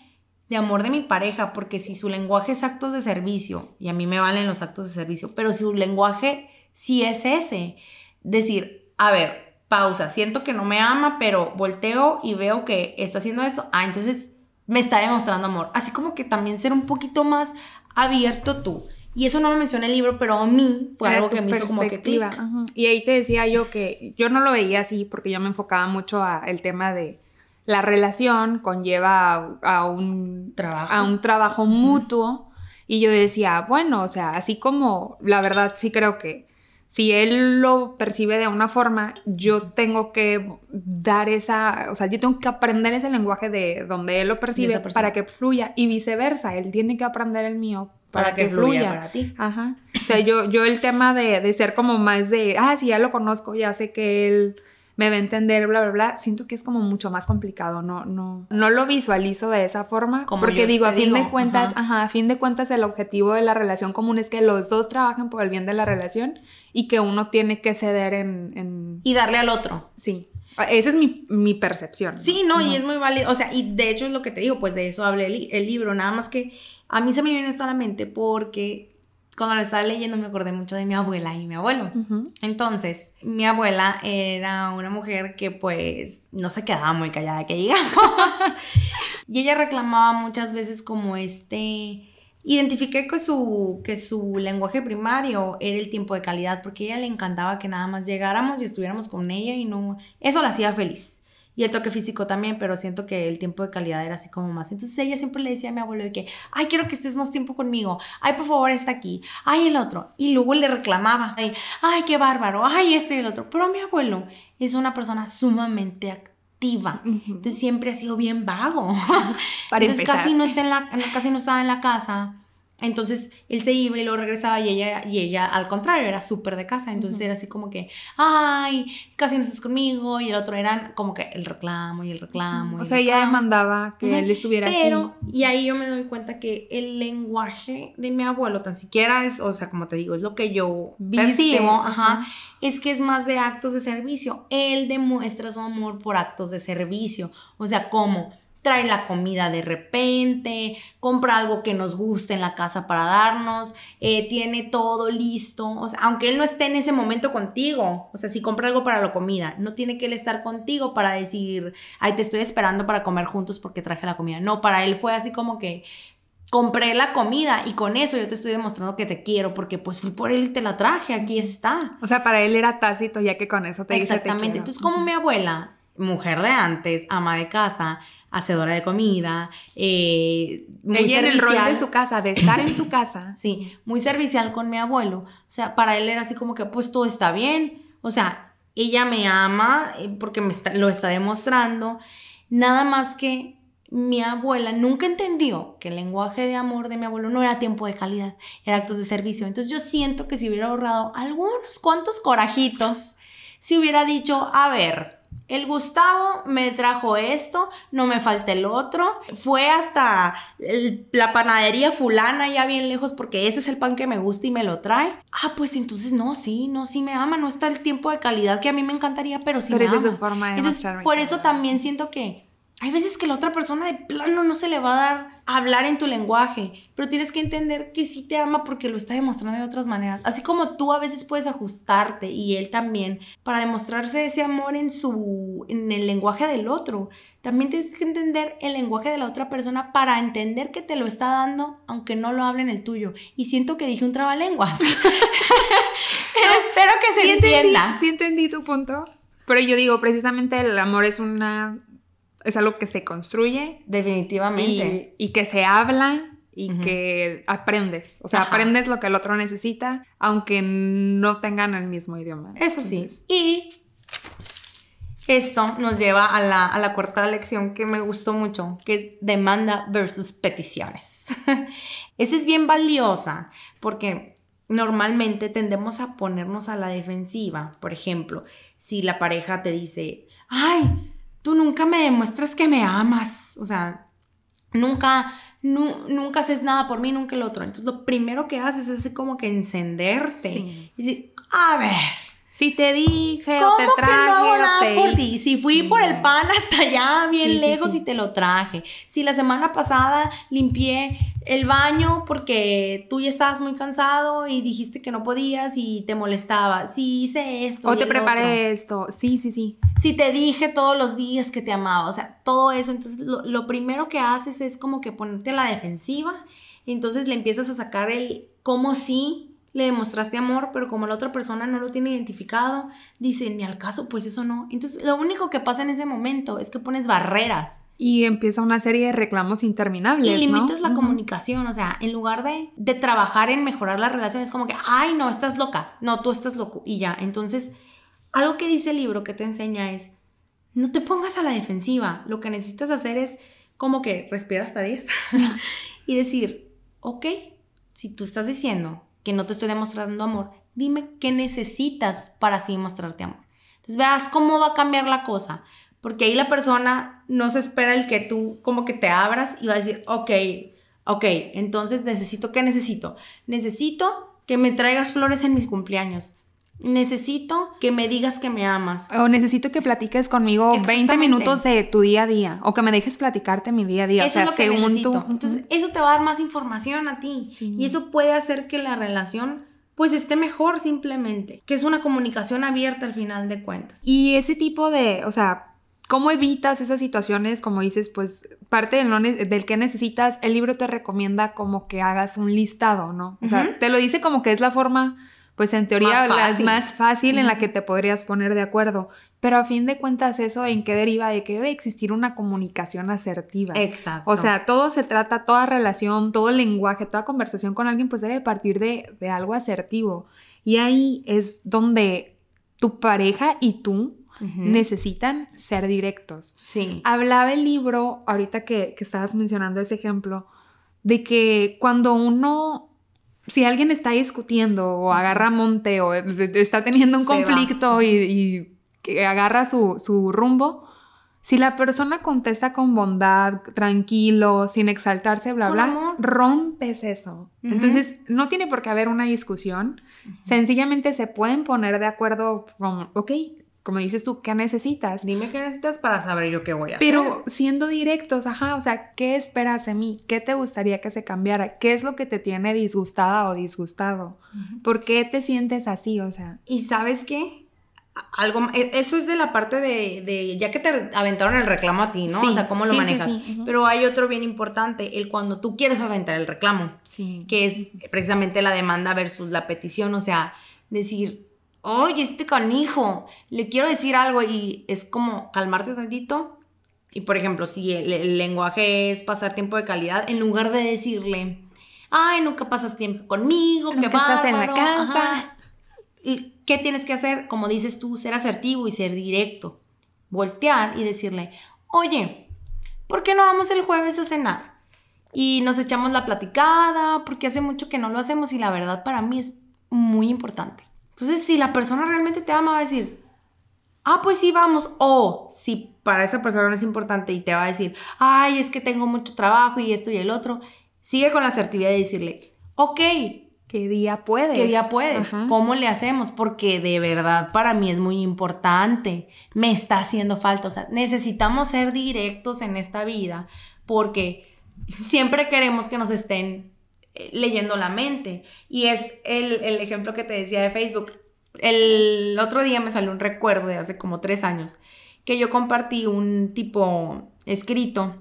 de amor de mi pareja, porque si su lenguaje es actos de servicio, y a mí me valen los actos de servicio, pero si su lenguaje sí es ese, decir, a ver, pausa, siento que no me ama, pero volteo y veo que está haciendo esto, ah, entonces me está demostrando amor. Así como que también ser un poquito más abierto tú. Y eso no lo menciona el libro, pero a mí fue algo que me hizo como que clic. Y ahí te decía yo que yo no lo veía así porque yo me enfocaba mucho al tema de la relación conlleva a, un trabajo, a un trabajo mutuo. Y yo decía, bueno, o sea, así como la verdad sí creo que si él lo percibe de una forma, yo tengo que dar esa, o sea, yo tengo que aprender ese lenguaje de donde él lo percibe para que fluya y viceversa, él tiene que aprender el mío para, que, fluya. para ti. Ajá. O sea, yo, yo el tema de, de, ser como más de, ah, sí, ya lo conozco, ya sé que él me va a entender, bla, bla, bla, siento que es como mucho más complicado, no, no, no lo visualizo de esa forma, como porque digo, a fin de cuentas, ajá. a fin de cuentas el objetivo de la relación común es que los dos trabajen por el bien de la relación y que uno tiene que ceder en... en... Y darle al otro. Sí. Esa es mi, mi percepción. Sí, no, y es muy válido. O sea, y de hecho es lo que te digo, pues de eso habla el, el libro. Nada más que a mí se me viene esto a la mente porque cuando lo estaba leyendo me acordé mucho de mi abuela y mi abuelo. Entonces, mi abuela era una mujer que pues no se quedaba muy callada, que digamos. y ella reclamaba muchas veces como este... Identifiqué que su, que su lenguaje primario era el tiempo de calidad porque a ella le encantaba que nada más llegáramos y estuviéramos con ella y no... Eso la hacía feliz. Y el toque físico también, pero siento que el tiempo de calidad era así como más. Entonces ella siempre le decía a mi abuelo que, ay, quiero que estés más tiempo conmigo. Ay, por favor, está aquí. Ay, el otro. Y luego le reclamaba. Ay, ay, qué bárbaro. Ay, esto y el otro. Pero mi abuelo es una persona sumamente activa. Entonces siempre ha sido bien vago. Para Entonces casi no, está en la, casi no estaba en la casa entonces él se iba y luego regresaba y ella, y ella al contrario, era súper de casa. Entonces era así como que, ay, casi no estás conmigo. Y el otro eran como que el reclamo y el reclamo. o sea, ella demandaba que él estuviera Pero, y ahí yo me doy cuenta que el lenguaje de mi abuelo tan siquiera es, o sea, como te digo, es lo que yo percibo, ajá, es que es más de actos de servicio. Él demuestra su amor por actos de servicio. O sea, ¿cómo? Trae la comida de repente, compra algo que nos guste en la casa para darnos, eh, tiene todo listo, o sea, aunque él no esté en ese momento contigo, o sea, si compra algo para la comida, no tiene que él estar contigo para decir, ay, te estoy esperando para comer juntos porque traje la comida, no, para él fue así como que compré la comida y con eso yo te estoy demostrando que te quiero porque pues fui por él y te la traje, aquí está. O sea, para él era tácito ya que con eso te Exactamente, entonces como mi abuela, mujer de antes, ama de casa, hacedora de comida, eh, muy Ella en el rol de su casa, de estar en su casa. Sí, muy servicial con mi abuelo. O sea, para él era así como que, pues todo está bien. O sea, ella me ama eh, porque me lo está demostrando. Nada más que mi abuela nunca entendió que el lenguaje de amor de mi abuelo no era tiempo de calidad, era actos de servicio. Entonces yo siento que si hubiera ahorrado algunos cuantos corajitos, si hubiera dicho, a ver, el Gustavo me trajo esto, no me falta el otro. Fue hasta la panadería fulana ya bien lejos porque ese es el pan que me gusta y me lo trae. Ah, pues entonces no, sí, no, sí me ama. No está el tiempo de calidad que a mí me encantaría, pero sí pero me esa Es su forma de entonces, por eso también siento que hay veces que la otra persona de plano no se le va a dar hablar en tu lenguaje, pero tienes que entender que sí te ama porque lo está demostrando de otras maneras. Así como tú a veces puedes ajustarte y él también para demostrarse ese amor en su en el lenguaje del otro. También tienes que entender el lenguaje de la otra persona para entender que te lo está dando aunque no lo hable en el tuyo. Y siento que dije un trabalenguas. pero espero que se entienda. sí entendí tu punto. Pero yo digo, precisamente el amor es una es algo que se construye. Definitivamente. Y, que se habla y que aprendes. O sea, aprendes lo que el otro necesita, aunque no tengan el mismo idioma. Eso sí. Y esto nos lleva a la, a la, cuarta lección que me gustó mucho, que es demanda versus peticiones. Esa es bien valiosa porque normalmente tendemos a ponernos a la defensiva. Por ejemplo, si la pareja te dice, ay, tú nunca me demuestras que me amas, o sea, nunca, nunca haces nada por mí, nunca el otro. Entonces lo primero que haces es como que encenderte. Y decir, a ver, si te dije o te traje. Que no hago nada por ti? Si fui por el pan hasta allá, bien lejos, y te lo traje. Si la semana pasada limpié el baño porque tú ya estabas muy cansado y dijiste que no podías y te molestaba. Si hice esto. O te preparé esto. Sí, sí, sí. Si te dije todos los días que te amaba. O sea, todo eso. Entonces, lo, lo primero que haces es como que ponerte a la defensiva. Y entonces le empiezas a sacar el cómo sí le demostraste amor, pero como la otra persona no lo tiene identificado, dice, ni al caso, pues eso no. Entonces, lo único que pasa en ese momento es que pones barreras. Y empieza una serie de reclamos interminables. Y limitas la comunicación, o sea, en lugar de, de trabajar en mejorar la relación, es como que, ay, no, estás loca, no, tú estás loco, y ya. Entonces, algo que dice el libro que te enseña es, no te pongas a la defensiva, lo que necesitas hacer es como que respirar hasta 10 y decir, ok, si tú estás diciendo que no te estoy demostrando amor, dime qué necesitas para así mostrarte amor. Entonces verás cómo va a cambiar la cosa, porque ahí la persona no se espera el que tú como que te abras y va a decir, ok, ok, entonces necesito, ¿qué necesito? Necesito que me traigas flores en mis cumpleaños. Necesito que me digas que me amas. O necesito que platiques conmigo 20 minutos de tu día a día. O que me dejes platicarte mi día a día. Eso o sea, es lo que necesito. Entonces, eso te va a dar más información a ti. Y eso puede hacer que la relación pues esté mejor simplemente. Que es una comunicación abierta al final de cuentas. Y ese tipo de, o sea, ¿Cómo evitas esas situaciones? Como dices, pues parte del, del, que necesitas, el libro te recomienda como que hagas un listado, ¿no? O sea, te lo dice como que es la forma pues en teoría la es más fácil en la que te podrías poner de acuerdo. Pero a fin de cuentas, eso en qué deriva de que debe existir una comunicación asertiva. Exacto. O sea, todo se trata, toda relación, todo lenguaje, toda conversación con alguien, pues debe partir de, algo asertivo. Y ahí es donde tu pareja y tú necesitan ser directos. Sí. Hablaba el libro, ahorita que, que estabas mencionando ese ejemplo, de que cuando uno si alguien está discutiendo o agarra monte o está teniendo un conflicto y, agarra su, rumbo, si la persona contesta con bondad, tranquilo, sin exaltarse, bla, bla, rompes eso. Entonces, no tiene por qué haber una discusión. Sencillamente se pueden poner de acuerdo con, ok, como dices tú, ¿qué necesitas? Dime qué necesitas para saber yo qué voy a hacer. Pero siendo directos, ajá, o sea, ¿qué esperas de mí? ¿Qué te gustaría que se cambiara? ¿Qué es lo que te tiene disgustada o disgustado? ¿Por qué te sientes así? O sea. ¿Y sabes qué? Algo, e, eso es de la parte de, ya que te aventaron el reclamo a ti, ¿no? o sea, cómo lo manejas. Pero hay otro bien importante, el cuando tú quieres aventar el reclamo, que es precisamente la demanda versus la petición, o sea, decir, oye, este canijo, le quiero decir algo y es como calmarte tantito. Y por ejemplo, si el, lenguaje es pasar tiempo de calidad, en lugar de decirle, ay, nunca pasas tiempo conmigo, que estás en la casa. ¿Y qué tienes que hacer? Como dices tú, ser asertivo y ser directo. Voltear y decirle, oye, ¿por qué no vamos el jueves a cenar? Y nos echamos la platicada, porque hace mucho que no lo hacemos y la verdad para mí es muy importante. Entonces, si la persona realmente te ama, va a decir, ah, pues sí, vamos. O si para esa persona no es importante y te va a decir, ay, es que tengo mucho trabajo y esto y el otro, sigue con la asertividad de decirle, ok. ¿Qué día puedes? ¿Qué día puedes? ¿Cómo le hacemos? Porque de verdad para mí es muy importante. Me está haciendo falta. O sea, necesitamos ser directos en esta vida porque siempre queremos que nos estén leyendo la mente. Y es el, el ejemplo que te decía de Facebook. El otro día me salió un recuerdo de hace como tres años que yo compartí un tipo escrito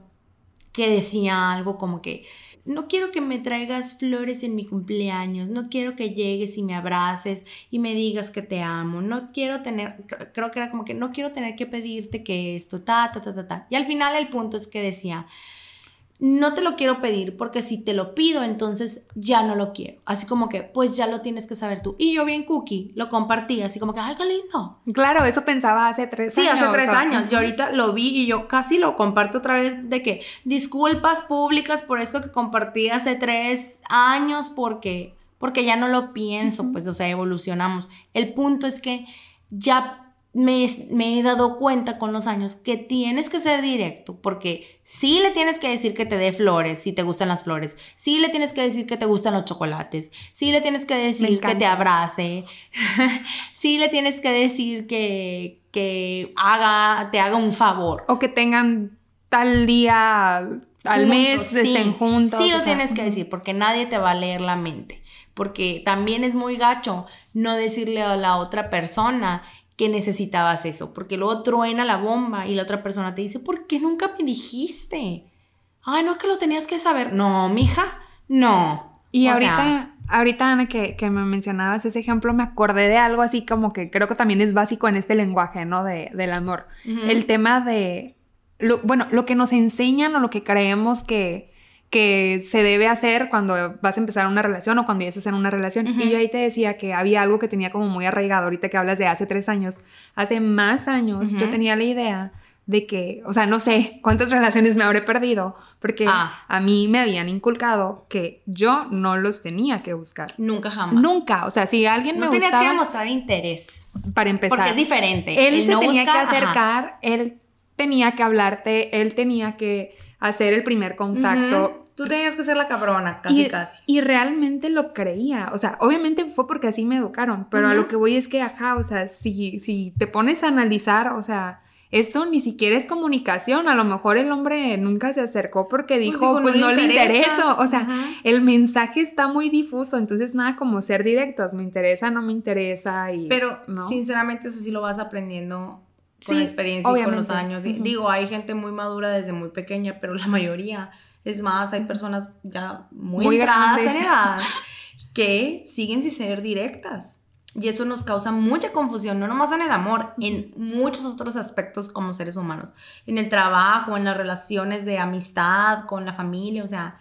que decía algo como que no quiero que me traigas flores en mi cumpleaños, no quiero que llegues y me abraces y me digas que te amo, no quiero tener, creo que era como que no quiero tener que pedirte que esto, ta, ta, ta, ta, ta. Y al final el punto es que decía, no te lo quiero pedir porque si te lo pido, entonces ya no lo quiero. Así como que, pues ya lo tienes que saber tú. Y yo bien cookie, lo compartí, así como que, ay, qué lindo. Claro, eso pensaba hace tres Sí, años. hace tres o sea, años. Yo ahorita lo vi y yo casi lo comparto otra vez de que disculpas públicas por esto que compartí hace tres años porque, porque ya no lo pienso, pues, o sea, evolucionamos. El punto es que ya me, me he dado cuenta con los años que tienes que ser directo, porque sí le tienes que decir que te dé flores si te gustan las flores, sí le tienes que decir que te gustan los chocolates, sí le tienes que decir que te abrace, sí le tienes que decir que, que haga, te haga un favor. O que tengan tal día al mes, sí. estén juntos. Sí lo sea, tienes que decir, porque nadie te va a leer la mente. Porque también es muy gacho no decirle a la otra persona que necesitabas eso, porque luego truena la bomba y la otra persona te dice, ¿por qué nunca me dijiste? Ay, no es que lo tenías que saber. No, mija, no. Y O ahorita, sea, ahorita Ana, que, que me mencionabas ese ejemplo, me acordé de algo así como que creo que también es básico en este lenguaje, ¿no? De, del amor. El tema de, lo, bueno, lo que nos enseñan o lo que creemos que, que se debe hacer cuando vas a empezar una relación o cuando ya estás en una relación. Ujú. Y yo ahí te decía que había algo que tenía como muy arraigado, ahorita que hablas de hace tres años, hace más años, yo Ujú. tenía la idea de que, o sea, no sé cuántas relaciones me habré perdido, porque Ah. a mí me habían inculcado que yo no los tenía que buscar. nunca jamás. Nunca, o sea, si alguien no me tenías gustaba, que demostrar interés, para empezar, porque es diferente. él El se no tenía buscar, que ajá. acercar, él tenía que hablarte, él tenía que hacer el primer contacto. Ujú. Tú tenías que ser la cabrona, casi, y, casi. y realmente lo creía, o sea, obviamente fue porque así me educaron, pero a lo que voy es que, ajá, o sea, si, si te pones a analizar, o sea, esto ni siquiera es comunicación, a lo mejor el hombre nunca se acercó porque dijo, dijo, pues, "No no, le interesa". intereso, o sea, Ajá. el mensaje está muy difuso, entonces nada como ser directos, me interesa, no me interesa y... Pero ¿no? sinceramente eso sí lo vas aprendiendo con Sí, la experiencia y con los años. Digo, hay gente muy madura desde muy pequeña, pero la mayoría, es más, hay personas ya muy, Muy en grandes. edad que siguen sin ser directas. Y eso nos causa mucha confusión, no nomás en el amor, en muchos otros aspectos como seres humanos. En el trabajo, en las relaciones de amistad, con la familia, o sea,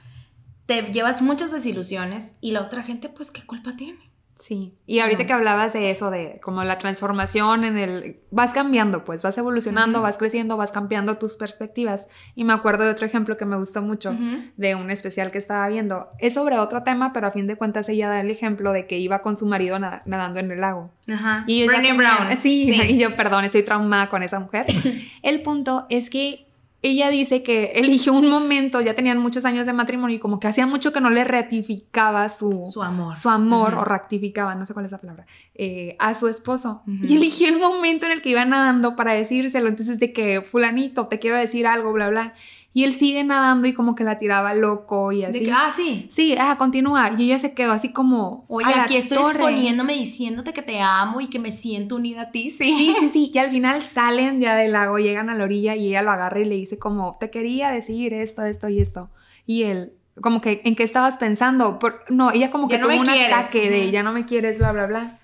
te llevas muchas desilusiones y la otra gente, pues, ¿qué culpa tiene? Sí, y ahorita que hablabas de eso, de como la transformación en el... Vas cambiando, pues, vas evolucionando, vas creciendo, vas cambiando tus perspectivas. Y me acuerdo de otro ejemplo que me gustó mucho, de un especial que estaba viendo. Es sobre otro tema, pero a fin de cuentas ella da el ejemplo de que iba con su marido nada- nadando en el lago. Ajá. Y yo Brown. Sí, y yo, perdón, estoy traumada con esa mujer. el punto es que ella dice que eligió un momento, ya tenían muchos años de matrimonio y como que hacía mucho que no le ratificaba su, Su amor. su amor o rectificaba, no sé cuál es la palabra, eh, a su esposo. Y eligió el momento en el que iba nadando para decírselo. Entonces, de que, fulanito, te quiero decir algo, bla, bla. Y él sigue nadando y como que la tiraba loco y De así. que, ah, sí. Sí, ah, continúa. Y ella se quedó así como. Oye, aquí estoy torre. exponiéndome diciéndote que te amo y que me siento unida a ti. Sí. Sí, sí, sí. Y al final salen ya del lago, llegan a la orilla y ella lo agarra y le dice como, te quería decir esto, esto y esto. Y él, como que, ¿en qué estabas pensando? Por- no, ella como Ya que no tuvo un quieres. ataque de, ya no me quieres, bla, bla, bla.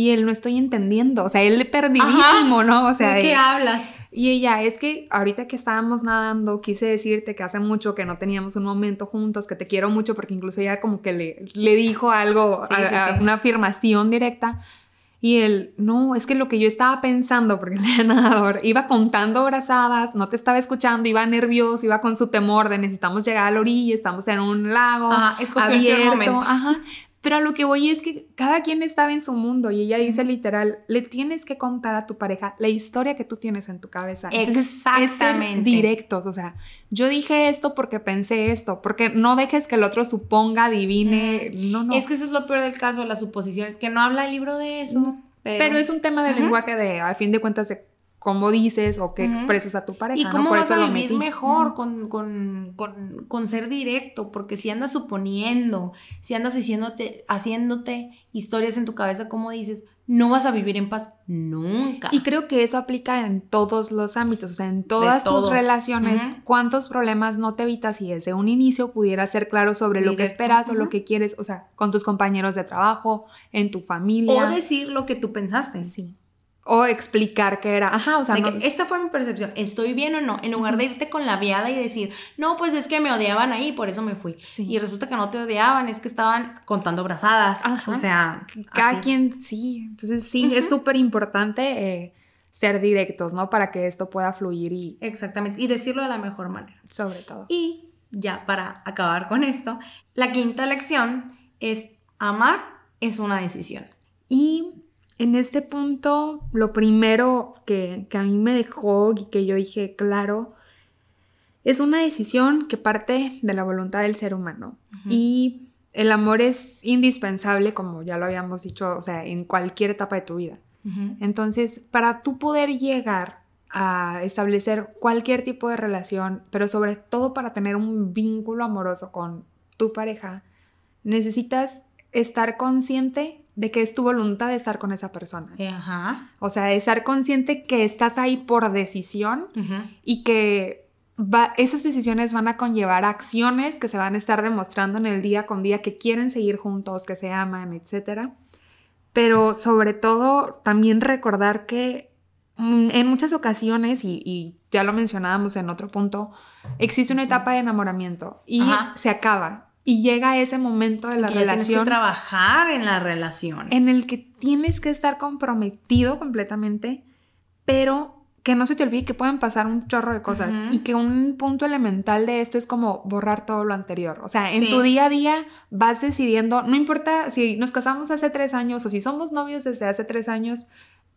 Y él, no estoy entendiendo. O sea, él perdidísimo, ¿no? O sea, ¿De qué él- hablas? y ella, es que ahorita que estábamos nadando, quise decirte que hace mucho que no teníamos un momento juntos, que te quiero mucho, porque incluso ella como que le, le dijo algo, Sí, a- sí, a- sí. una afirmación directa. Y él, no, es que lo que yo estaba pensando, porque él era nadador, iba contando brazadas, no te estaba escuchando, iba nervioso, iba con su temor de necesitamos llegar a la orilla, estamos en un lago Ajá, el abierto. momento. Ajá. Pero a lo que voy es que cada quien estaba en su mundo y ella dice literal, le tienes que contar a tu pareja la historia que tú tienes en tu cabeza. Entonces, Exactamente. directos, o sea, yo dije esto porque pensé esto, porque no dejes que el otro suponga, adivine, no, no. Es que eso es lo peor del caso, las suposiciones, que no habla el libro de eso. No. Pero, Pero es un tema de lenguaje de, a fin de cuentas, de cómo dices o qué expresas a tu pareja. ¿Y cómo ¿no? Por vas eso a lo vivir mejor con, con, con, con ser directo? Porque si andas suponiendo, si andas haciéndote, haciéndote historias en tu cabeza, como dices, no vas a vivir en paz nunca. Y creo que eso aplica en todos los ámbitos, o sea, en todas tus relaciones, cuántos problemas no te evitas si desde un inicio pudieras ser claro sobre lo que esperas o lo que quieres, o sea, con tus compañeros de trabajo, en tu familia. o decir lo que tú pensaste. Sí. O explicar que era, ajá, o sea, no- esta fue mi percepción, ¿estoy bien o no? En lugar de irte con la viada y decir, no, pues es que me odiaban ahí, por eso me fui. Sí. Y resulta que no te odiaban, es que estaban contando brazadas. Ajá. O sea, cada así. quien, sí, entonces sí, es súper importante eh, ser directos, ¿no? Para que esto pueda fluir y Exactamente, y decirlo de la mejor manera. sobre todo. Y ya para acabar con esto, la quinta lección es amar es una decisión. Y en este punto, lo primero que, que a mí me dejó y que yo dije, claro, es una decisión que parte de la voluntad del ser humano. Y el amor es indispensable, como ya lo habíamos dicho, o sea, en cualquier etapa de tu vida. Entonces, para tú poder llegar a establecer cualquier tipo de relación, pero sobre todo para tener un vínculo amoroso con tu pareja, necesitas estar consciente de que es tu voluntad de estar con esa persona. Ajá. O sea, estar consciente que estás ahí por decisión y que va- esas decisiones van a conllevar acciones que se van a estar demostrando en el día con día que quieren seguir juntos, que se aman, etc. Pero sobre todo también recordar que mm, en muchas ocasiones, y, y ya lo mencionábamos en otro punto, existe una Sí. etapa de enamoramiento y Ajá. se acaba. Y llega ese momento de la Que ya tienes relación que trabajar en la relación. en el que tienes que estar comprometido completamente, pero que no se te olvide que pueden pasar un chorro de cosas y que un punto elemental de esto es como borrar todo lo anterior. O sea, en Sí. tu día a día vas decidiendo, no importa si nos casamos hace tres años o si somos novios desde hace tres años,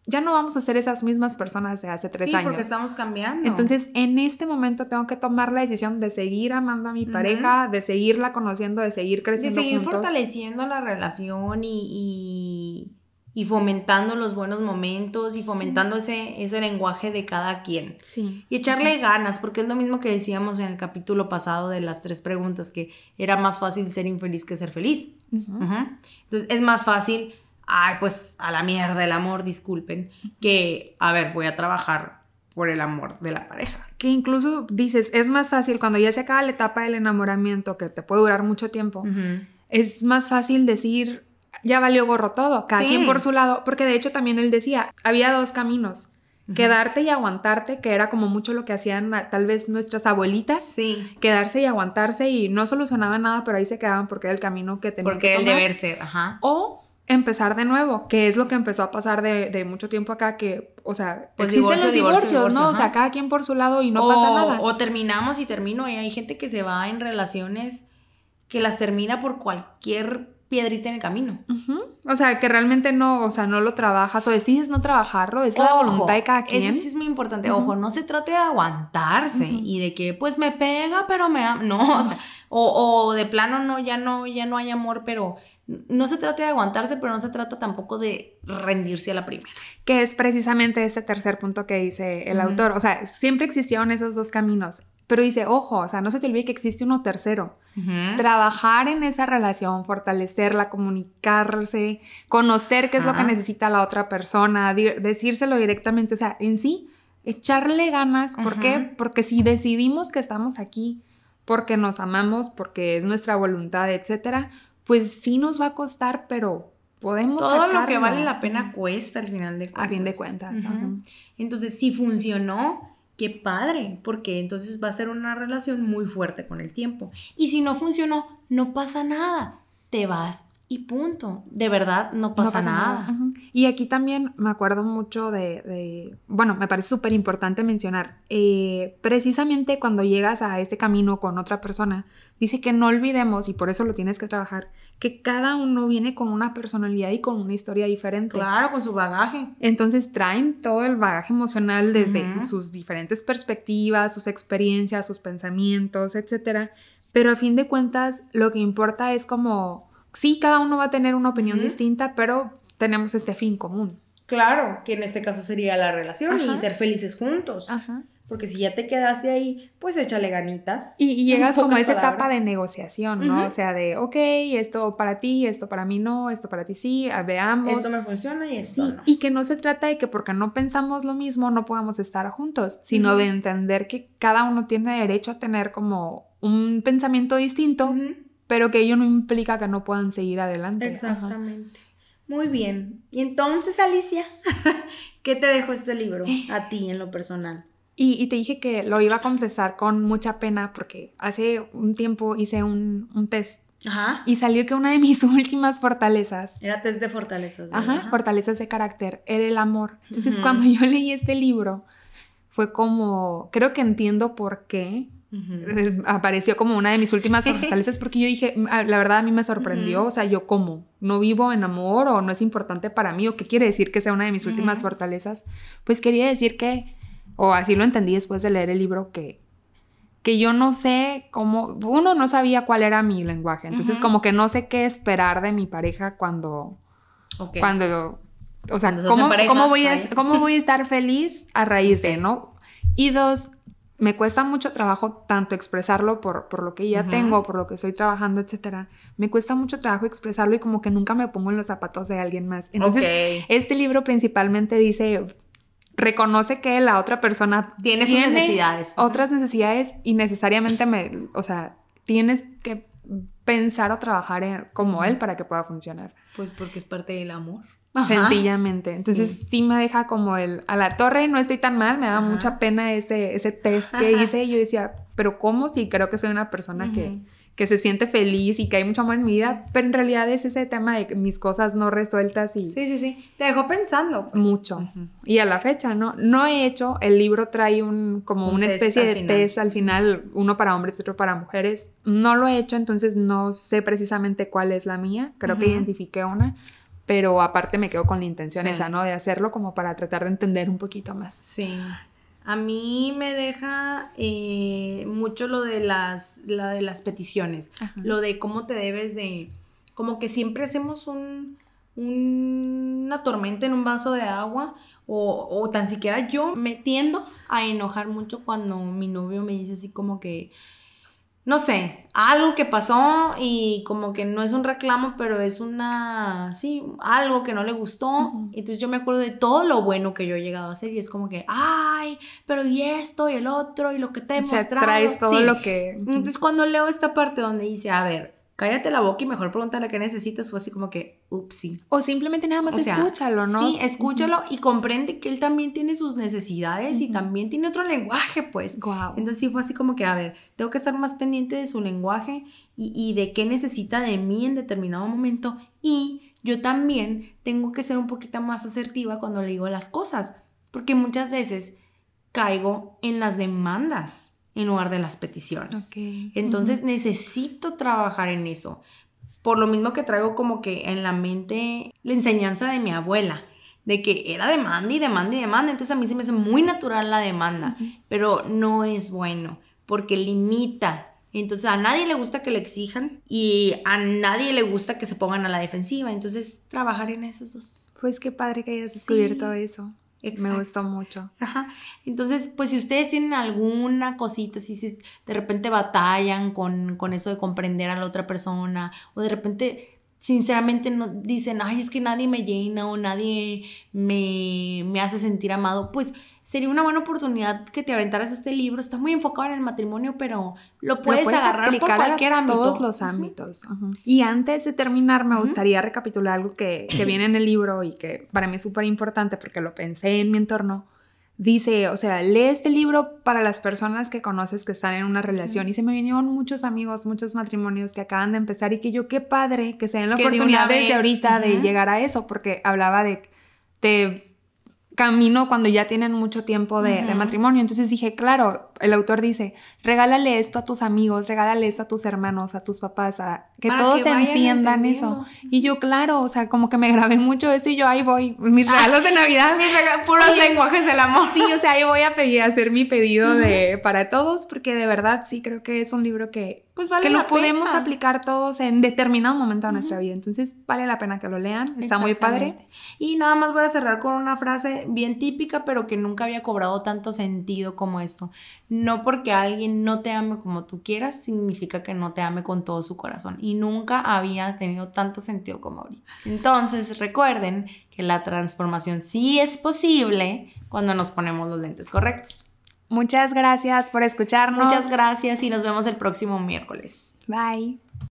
ya no vamos a ser esas mismas personas de hace tres sí, años. porque estamos cambiando. Entonces, en este momento tengo que tomar la decisión de seguir amando a mi pareja, de seguirla conociendo, de seguir de creciendo seguir juntos. fortaleciendo la relación y, y, y fomentando los buenos momentos y Sí. fomentando ese, ese lenguaje de cada quien. Sí. Y echarle ganas, porque es lo mismo que decíamos en el capítulo pasado de las tres preguntas, que era más fácil ser infeliz que ser feliz. Entonces es más fácil, ay, pues a la mierda el amor, disculpen, que, a ver, voy a trabajar por el amor de la pareja. Que incluso dices, es más fácil cuando ya se acaba la etapa del enamoramiento, que te puede durar mucho tiempo, es más fácil decir, ya valió gorro todo, cada Sí. quien por su lado, porque de hecho también él decía, había dos caminos, quedarte y aguantarte, que era como mucho lo que hacían tal vez nuestras abuelitas, Sí, quedarse y aguantarse y no solucionaban nada, pero ahí se quedaban porque era el camino que tenían porque que el tomar. deber ser, ajá. O empezar de nuevo, que es lo que empezó a pasar de, de mucho tiempo acá, que, o sea, Pues existen divorcio, los divorcio, divorcios, ¿no? O sea, cada quien por su lado y no o, pasa nada. o terminamos y termino, y hay gente que se va en relaciones que las termina por cualquier piedrita en el camino. O sea, que realmente no, o sea, no lo trabajas o decides no trabajarlo, es la voluntad de cada quien. Eso sí es muy importante. Ojo, no se trate de aguantarse y de que pues me pega, pero me ama. No, o sea, o, o de plano no, ya no, ya no hay amor, pero no se trata de aguantarse, pero no se trata tampoco de rendirse a la primera. Que es precisamente este tercer punto que dice el autor. O sea, siempre existieron esos dos caminos. Pero dice, ojo, o sea, no se te olvide que existe uno tercero. Trabajar en esa relación, fortalecerla, comunicarse, conocer qué es lo que necesita la otra persona, decírselo directamente. O sea, en sí, echarle ganas. ¿Por qué? Porque si decidimos que estamos aquí porque nos amamos, porque es nuestra voluntad, etcétera, pues sí nos va a costar, pero podemos Todo lo que vale la pena cuesta al final de cuentas. A fin de cuentas. Entonces, si funcionó, qué padre, porque entonces va a ser una relación muy fuerte con el tiempo. Y si no funcionó, no pasa nada. Te vas y punto. De verdad, no No pasa, nada. Y aquí también me acuerdo mucho de, de- bueno, me parece súper importante mencionar, eh, precisamente cuando llegas a este camino con otra persona, dice que no olvidemos, y por eso lo tienes que trabajar, que cada uno viene con una personalidad y con una historia diferente. Claro, con su bagaje. Entonces traen todo el bagaje emocional desde sus diferentes perspectivas, sus experiencias, sus pensamientos, etc. Pero a fin de cuentas, lo que importa es como, sí, cada uno va a tener una opinión distinta, pero tenemos este fin común. Claro, que en este caso sería la relación y ser felices juntos. Ajá. Porque si ya te quedaste ahí, pues échale ganitas. Y, y llegas como a esa etapa de negociación, ¿no? O sea, de, ok, esto para ti, esto para mí no, esto para ti sí, veamos. Esto me funciona y esto Sí, no. y que no se trata de que porque no pensamos lo mismo no podamos estar juntos, sino de entender que cada uno tiene derecho a tener como un pensamiento distinto. Pero que ello no implica que no puedan seguir adelante. Ajá. Exactamente. Muy bien. Y entonces, Alicia, ¿qué te dejó este libro a ti en lo personal? Y, y te dije que lo iba a contestar con mucha pena porque hace un tiempo hice un, un test Ajá. y salió que una de mis últimas fortalezas Era test de fortalezas. Ajá, ¿verdad? fortalezas de carácter, era el amor. Entonces, Ujú. cuando yo leí este libro, fue como, creo que entiendo por qué Eh, apareció como una de mis últimas fortalezas, porque yo dije, "Mm, ah, la verdad a mí me sorprendió, o sea, yo como, no vivo en amor o no es importante para mí, o qué quiere decir que sea una de mis últimas fortalezas, pues quería decir que, o así lo entendí después de leer el libro, que que yo no sé cómo, uno no sabía cuál era mi lenguaje, entonces como que no sé qué esperar de mi pareja cuando, cuando, o sea, ¿cómo, pareja, cómo voy a. ¿cómo voy a estar feliz a raíz de, no? Y dos, me cuesta mucho trabajo tanto expresarlo por, por lo que ya tengo, por lo que estoy trabajando, etcétera. Me cuesta mucho trabajo expresarlo y como que nunca me pongo en los zapatos de alguien más. Entonces, este libro principalmente dice, reconoce que la otra persona Tiene sus necesidades. otras necesidades y necesariamente me, o sea, tienes que pensar o trabajar en- como él para que pueda funcionar. Pues porque es parte del amor. Sencillamente. Entonces sí. me deja como el a la torre, no estoy tan mal, me da Ajá. mucha pena ese, ese test que Ajá. hice y yo decía, pero ¿cómo si creo que soy una persona que, que se siente feliz y que hay mucho amor en mi vida? Pero en realidad es ese tema de mis cosas no resueltas y Sí, sí, sí. Te dejó pensando. pues. mucho. Y a la fecha, ¿no? No he hecho, el libro trae un como Un una especie de final. test al final, uno para hombres y otro para mujeres. No lo he hecho, entonces no sé precisamente cuál es la mía. Creo que identifiqué una, pero aparte me quedo con la intención Sí. esa, ¿no? De hacerlo como para tratar de entender un poquito más. Sí. A mí me deja eh, mucho lo de las, la de las peticiones, Ajá. lo de cómo te debes de, como que siempre hacemos un, un- una tormenta en un vaso de agua o, o tan siquiera yo me tiendo a enojar mucho cuando mi novio me dice así como que, no sé, algo que pasó y como que no es un reclamo, pero es una, sí, algo que no le gustó. Ujú. Entonces yo me acuerdo de todo lo bueno que yo he llegado a hacer y es como que, ay, pero y esto y el otro y lo que te he O sea, mostrado. traes todo Sí. lo que... Entonces cuando leo esta parte donde dice, a ver, cállate la boca y mejor pregúntale qué necesitas, fue así como que, upsí. O simplemente nada más O sea, escúchalo, ¿no? Sí, escúchalo y comprende que él también tiene sus necesidades y también tiene otro lenguaje, pues. Guau. Entonces sí fue así como que, a ver, tengo que estar más pendiente de su lenguaje y, y de qué necesita de mí en determinado momento. Y yo también tengo que ser un poquito más asertiva cuando le digo las cosas, porque muchas veces caigo en las demandas en lugar de las peticiones. Entonces necesito trabajar en eso. Por lo mismo que traigo como que en la mente la enseñanza de mi abuela, de que era demanda y demanda y demanda. Entonces a mí se me hace muy natural la demanda, pero no es bueno porque limita. Entonces a nadie le gusta que le exijan y a nadie le gusta que se pongan a la defensiva. Entonces trabajar en esas dos. Pues qué padre que hayas Sí. descubierto Me gustó mucho. Ajá. Entonces, pues si ustedes tienen alguna cosita, si, si de repente batallan con, con eso de comprender a la otra persona, o de repente sinceramente no dicen, ay, es que nadie me llena o nadie me, me hace sentir amado, pues sería una buena oportunidad que te aventaras este libro. Está muy enfocado en el matrimonio, pero lo Lo puedes, agarrar por aplicar a cualquier ámbito. todos los ámbitos. Y antes de terminar, me gustaría recapitular algo que, que viene en el libro y que para mí es súper importante porque lo pensé en mi entorno. Dice, o sea, lee este libro para las personas que conoces que están en una relación. Y se me vinieron muchos amigos, muchos matrimonios que acaban de empezar y que yo, qué padre que se den la Que oportunidad desde ahorita de llegar a eso, porque hablaba de, de camino cuando ya tienen mucho tiempo de, de matrimonio. Entonces dije, claro, el autor dice, regálale esto a tus amigos, regálale esto a tus hermanos, a tus papás, a que Para todos que entiendan eso. Y yo, claro, o sea, como que me grabé mucho eso y yo ahí voy, mis regalos de Navidad. Mis rega- puros lenguajes del amor. Sí, o sea, yo voy a pedir, hacer mi pedido de para todos, porque de verdad sí creo que es un libro que, pues vale que la lo podemos pena. aplicar todos en determinado momento de nuestra vida. Entonces, vale la pena que lo lean. Está muy padre. Y nada más voy a cerrar con una frase bien típica, pero que nunca había cobrado tanto sentido como esto. No porque alguien no te ame como tú quieras, significa que no te ame con todo su corazón. Y nunca había tenido tanto sentido como ahorita. Entonces, recuerden que la transformación sí es posible cuando nos ponemos los lentes correctos. Muchas gracias por escucharnos. Muchas gracias y nos vemos el próximo miércoles. Bye.